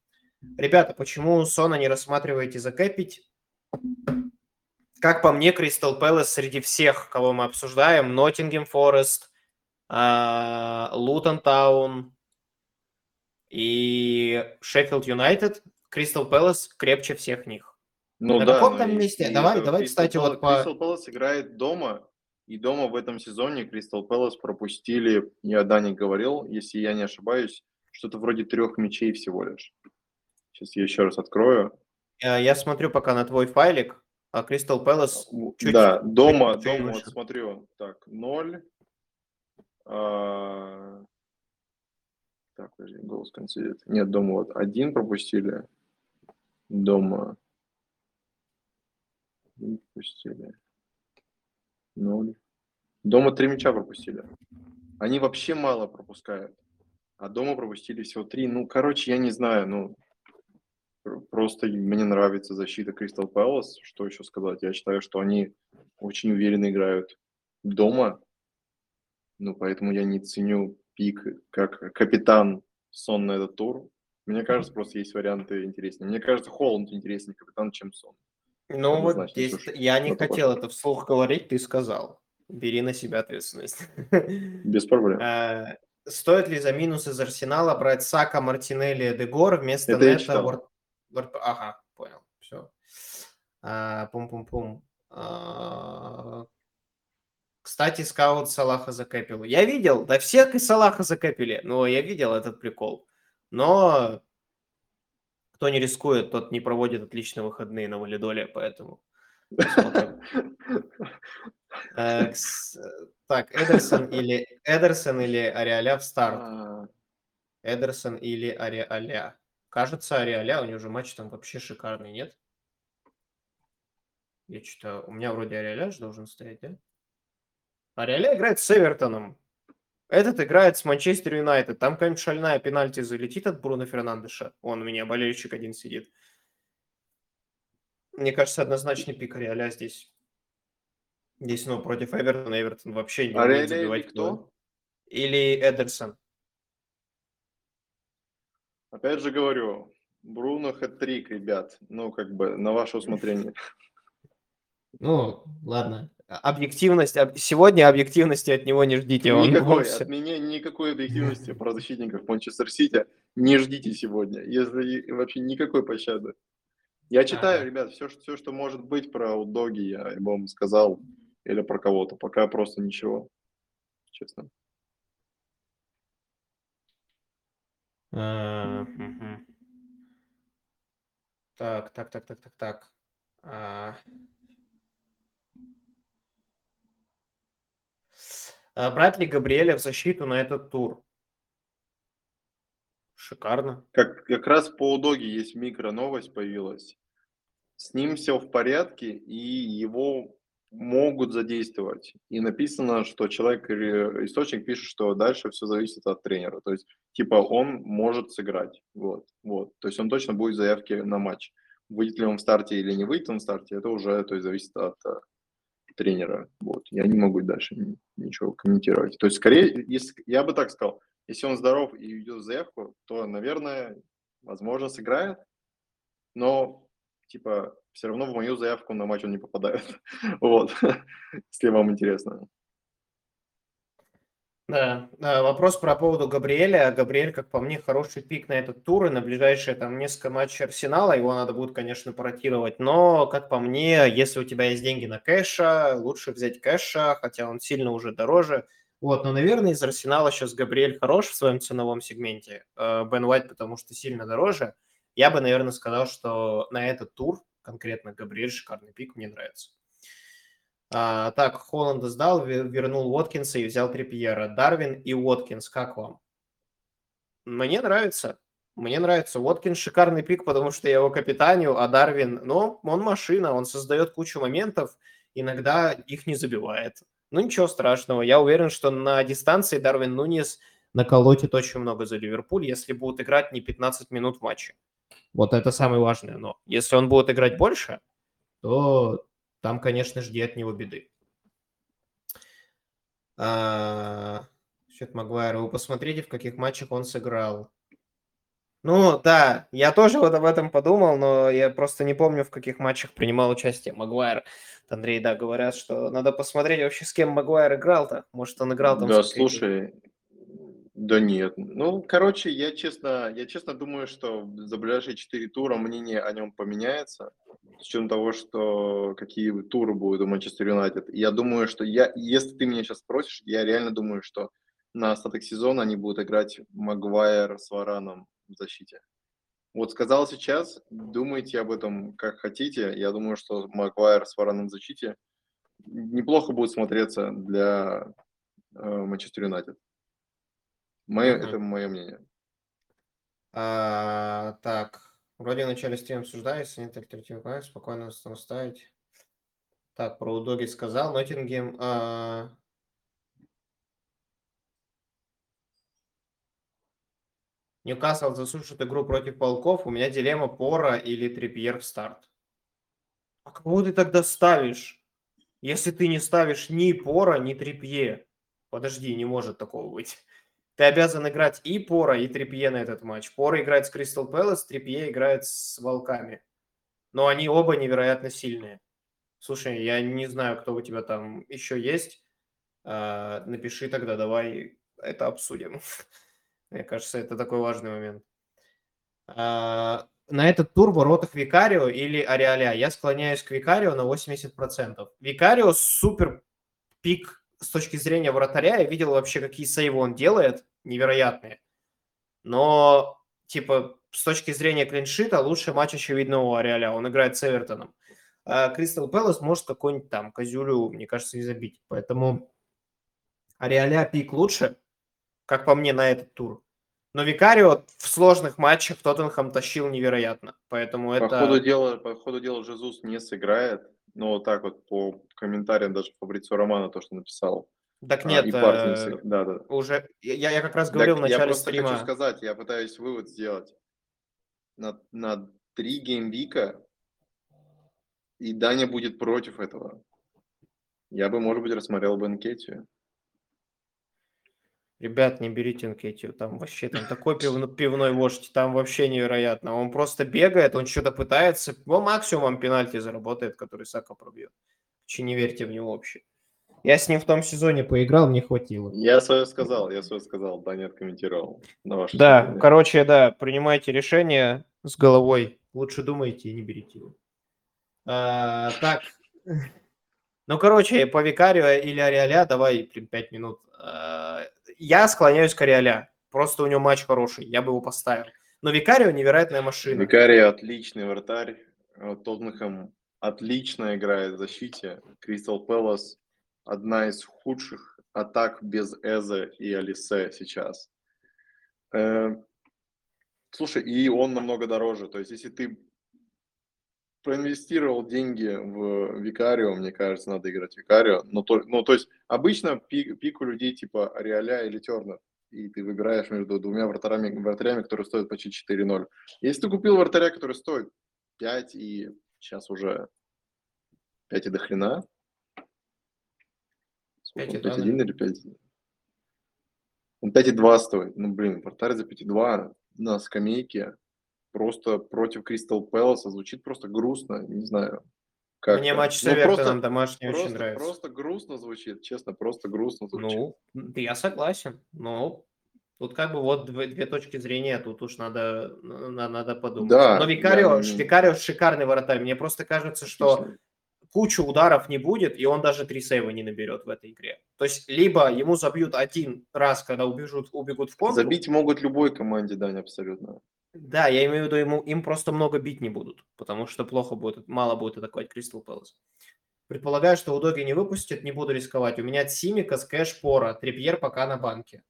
Ребята, почему Сона не рассматриваете закэпить? Как по мне, Кристал Пэлас среди всех, кого мы обсуждаем, Ноттингем Форест, Лутон Таун, и Шеффилд Юнайтед, Кристал Пэлас крепче всех них. Ну, На да, каком там месте? Давай, давай, кстати, вот по... Кристал Пэлас играет дома, и дома в этом сезоне Кристал Пэлас пропустили, я Дани говорил, если я не ошибаюсь, что-то вроде трех мячей всего лишь. Сейчас я еще раз открою. Я, я смотрю пока на твой файлик, а Кристал Пэлас чуть Да, дома, чуть, дома, вот смотрю, так, ноль. А, так, подожди, голос консидит. Нет, дома вот один пропустили. Дома пропустили. Ноль. Дома три мяча пропустили. Они вообще мало пропускают. А дома пропустили всего три. Ну, короче, я не знаю, ну, просто мне нравится защита Кристал Пэлас. Что еще сказать? Я считаю, что они очень уверенно играют дома. Ну, поэтому я не ценю пик как капитан Сон на этот тур. Мне кажется, просто есть варианты интереснее. Мне кажется, Холланд интереснее капитан, чем Сон. Ну вот здесь я не хотел это вслух говорить, ты сказал. Бери на себя ответственность. [LAUGHS] Без проблем. А, стоит ли за минус из Арсенала брать Сака, Мартинелли, Дегор вместо это Нета? Ага, понял, все. А, пум-пум-пум. А, кстати, скаут Салаха закэпил. Я видел, да всех и Салаха закэпили. Ну, я видел этот прикол. Но кто не рискует, тот не проводит отличные выходные на валидоле, поэтому [LAUGHS] э, Так, Эдерсон или Эдерсон или Ариаля в старт. А. Эдерсон или Ариаля. Кажется, Ариаля, у него же матч там вообще шикарный, нет? Я что-то... У меня вроде Ариаля же должен стоять, да? А Реале играет с Эвертоном. Этот играет с Манчестер Юнайтед. Там какая-нибудь шальная пенальти залетит от Бруно Фернандеша. Он у меня болельщик один сидит. Мне кажется, однозначный пик Реаля здесь. Здесь, ну, против Эвертона. Эвертон вообще не а умеет забивать кто? Или Эдерсон. Опять же говорю, Бруно хэт-трик, ребят. Ну, как бы, на ваше усмотрение. [LAUGHS] Ну, ладно объективность, сегодня объективности от него не ждите. Никакой, он от меня никакой объективности про защитников Манчестер Сити не ждите сегодня, если вообще никакой пощады. Я читаю, ага. ребят, все, все, что может быть про Удоги, я вам сказал. или про кого-то. Пока просто ничего, честно. А, так, так, так, так, так, так. А. А брать ли Габриэля в защиту на этот тур? Шикарно. Как, как раз по Удоге есть микро новость появилась. С ним все в порядке, и его могут задействовать. И написано, что человек, источник пишет, что дальше все зависит от тренера. То есть, типа, он может сыграть. Вот, вот. То есть он точно будет в заявке на матч. Выйдет ли он в старте или не выйдет он в старте, это уже то есть, зависит от э, тренера. Вот. Я не могу дальше ничего комментировать. То есть, скорее, если, я бы так сказал, если он здоров и идет в заявку, то, наверное, возможно, сыграет. Но типа, все равно в мою заявку на матч он не попадает. [LAUGHS] вот, [LAUGHS] если вам интересно. Да, вопрос про поводу Габриэля. Габриэль, как по мне, хороший пик на этот тур и на ближайшие там несколько матчей Арсенала. Его надо будет, конечно, поротировать. Но, как по мне, если у тебя есть деньги на кэша, лучше взять кэша, хотя он сильно уже дороже. Вот, но, наверное, из Арсенала сейчас Габриэль хорош в своем ценовом сегменте. Э, Бен Уайт, потому что сильно дороже. Я бы, наверное, сказал, что на этот тур конкретно Габриэль шикарный пик, мне нравится. А, так, Холланда сдал, вернул Уоткинса и взял Трипьера. Дарвин и Уоткинс, как вам? Мне нравится. Мне нравится. Уоткинс шикарный пик, потому что я его капитанию, а Дарвин, ну, он машина, он создает кучу моментов, иногда их не забивает. Ну, ничего страшного. Я уверен, что на дистанции Дарвин Нунис наколотит очень много за Ливерпуль, если будут играть не 15 минут в матче. Вот это самое важное. Но если он будет играть больше, то там, конечно, жди от него беды. А, Счет Магуайра. Вы посмотрите, в каких матчах он сыграл. Ну, да, я тоже вот об этом подумал, но я просто не помню, в каких матчах принимал участие Магуайр. Андрей, да, говорят, что надо посмотреть вообще, с кем Магуайр играл-то. Может, он играл там... Да, слушай, да нет. Ну, короче, я честно, я честно думаю, что за ближайшие четыре тура мнение о нем поменяется. С учетом того, что какие туры будут у Манчестер Юнайтед. Я думаю, что я, если ты меня сейчас спросишь, я реально думаю, что на остаток сезона они будут играть Магуайр с Вараном в защите. Вот сказал сейчас, думайте об этом как хотите. Я думаю, что Магуайр с Вараном в защите неплохо будет смотреться для э, Манчестер Юнайтед. Мое, это мое мнение. А, так, вроде в начале стрима обсуждается, нет альтернативы спокойно ставить. Так, про Удоги сказал, Ноттингем. А... Ньюкасл засушит игру против полков. У меня дилемма Пора или Трипьер в старт. А кого ты тогда ставишь? Если ты не ставишь ни Пора, ни Трипье. Подожди, не может такого быть. Ты обязан играть и Пора, и Трипье на этот матч. Пора играет с Кристал Пэлас, Трипье играет с Волками. Но они оба невероятно сильные. Слушай, я не знаю, кто у тебя там еще есть. А, напиши тогда, давай это обсудим. [LAUGHS] Мне кажется, это такой важный момент. А, на этот тур в воротах Викарио или Ариаля. Я склоняюсь к Викарио на 80%. Викарио супер пик с точки зрения вратаря, я видел вообще, какие сейвы он делает, невероятные. Но, типа, с точки зрения клиншита, лучший матч, очевидно, у Ариаля. Он играет с Эвертоном. А Кристал Пэлас может какой-нибудь там козюлю, мне кажется, и забить. Поэтому Ариаля пик лучше, как по мне, на этот тур. Но Викарио в сложных матчах Тоттенхэм тащил невероятно. Поэтому это... По ходу дела, по ходу дела Жезус не сыграет. Ну, вот так вот по комментариям даже Фабрицио Романа то, что написал. Так а, нет, а, и э, да, да. уже я, я как раз говорил так в начале я просто стрима. хочу сказать, я пытаюсь вывод сделать. На, на три геймвика и Даня будет против этого. Я бы, может быть, рассмотрел бы Энкетию. Ребят, не берите Энкетию, там вообще там такой пивной, пивной вождь, там вообще невероятно. Он просто бегает, он что-то пытается, он максимум пенальти заработает, который Сака пробьет. Че не верьте в него вообще. Я с ним в том сезоне поиграл, мне хватило. Я свое сказал, я свое сказал, да, не откомментировал. Да, мнение. короче, да, принимайте решение с головой. Лучше думайте и не берите его. А, так, Ну, короче, по Викарио или Ариаля давай 5 минут. Я склоняюсь к Ариаля. Просто у него матч хороший, я бы его поставил. Но Викарио невероятная машина. Викарио отличный вратарь. Тоттенхэм отлично играет в защите. Кристал Пэлас одна из худших атак без Эзе и Алисе сейчас. Э, слушай, и он намного дороже. То есть, если ты проинвестировал деньги в Викарио, мне кажется, надо играть в Викарио. Но то, ну, то есть, обычно пик, пик у людей типа Реаля или Тернер. И ты выбираешь между двумя вратарями, вратарями, которые стоят почти 4-0. Если ты купил вратаря, который стоит 5 и сейчас уже 5 и до хрена. 5,1 или 5? Он 5,2 стоит. Ну, блин, вратарь за 5,2 на скамейке просто против Кристал Пэласа звучит просто грустно, не знаю. Как Мне матч с ну, Эвертоном домашний просто, очень нравится. Просто грустно звучит, честно, просто грустно звучит. Ну, я согласен. Ну, Тут как бы вот две, две точки зрения, тут уж надо, надо, надо подумать. Да, Но Викарио, я... Викарио шикарный вратарь. Мне просто кажется, что Отлично. кучу ударов не будет, и он даже три сейва не наберет в этой игре. То есть либо ему забьют один раз, когда убежут, убегут в контур. Забить могут любой команде, Дань, абсолютно. Да, я имею в виду, ему, им просто много бить не будут, потому что плохо будет, мало будет атаковать Кристал Пэлас. Предполагаю, что у Доги не выпустят, не буду рисковать. У меня Симика, Скэш, Пора, Трипьер пока на банке.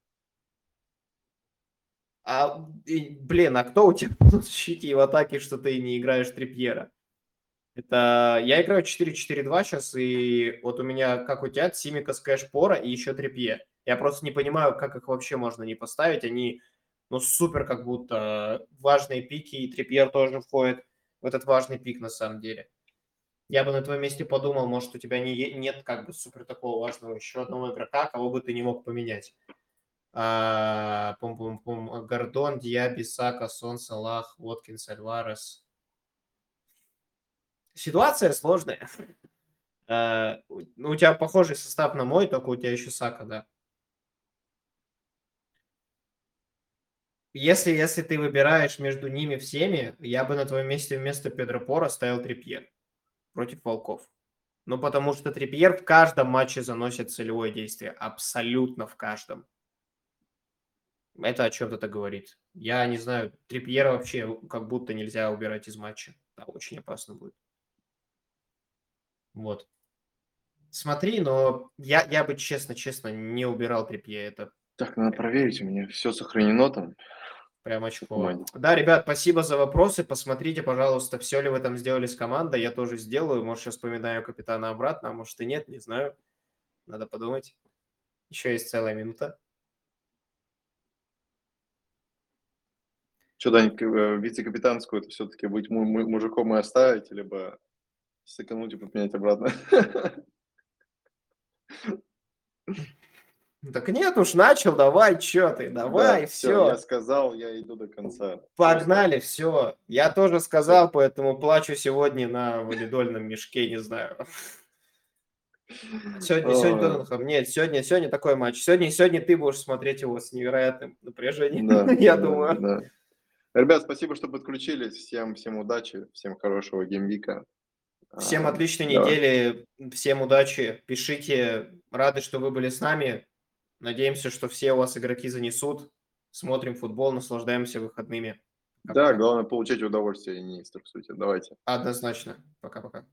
А, блин, а кто у тебя в защите и в атаке, что ты не играешь Трипьера? Это я играю 4-4-2 сейчас, и вот у меня, как у тебя, Симика, Скэш, Пора и еще Трипье. Я просто не понимаю, как их вообще можно не поставить. Они ну, супер как будто важные пики, и Трипьер тоже входит в этот важный пик на самом деле. Я бы на твоем месте подумал, может, у тебя не, нет как бы супер такого важного еще одного игрока, кого бы ты не мог поменять. А, пум -пум -пум. Гордон, Диаби, Сака, Сон, Салах, Воткинс, Альварес. Ситуация сложная. [LAUGHS] Ну, у тебя похожий состав на мой, только у тебя еще Сака, да. Если, если ты выбираешь между ними всеми, я бы на твоем месте вместо Педро Пора ставил Трипьер против Волков. Ну, потому что Трипьер в каждом матче заносит целевое действие. Абсолютно в каждом. Это о чем-то говорит. Я не знаю, Трипьера вообще как будто нельзя убирать из матча. Да, очень опасно будет. Вот. Смотри, но я, я бы честно, честно не убирал Трипье. Это так, надо проверить, у меня все сохранено там. Прям очково. Да, ребят, спасибо за вопросы. Посмотрите, пожалуйста, все ли вы там сделали с командой. Я тоже сделаю. Может, сейчас вспоминаю капитана обратно, а может и нет, не знаю. Надо подумать. Еще есть целая минута. Что, Дань, э, вице-капитанскую это все-таки быть мужиком и оставить, либо сэкономить и поменять обратно? [LAUGHS] Так нет уж, начал, давай, что ты, давай, да, все. все. Я сказал, я иду до конца. Погнали, все. Я тоже сказал, поэтому плачу сегодня на валидольном мешке, не знаю. Сегодня, сегодня Тоттенхэм. Нет, сегодня, сегодня такой матч. Сегодня, сегодня ты будешь смотреть его с невероятным напряжением, да, [LAUGHS] я да, думаю. Да. Ребят, спасибо, что подключились. Всем, всем удачи, всем хорошего геймвика. Всем а, отличной а, недели, всем удачи. Пишите, рады, что вы были с нами. Надеемся, что все у вас игроки занесут. Смотрим футбол, наслаждаемся выходными. Да, главное получать удовольствие, и не стрессуйте. Давайте. Однозначно. Пока-пока.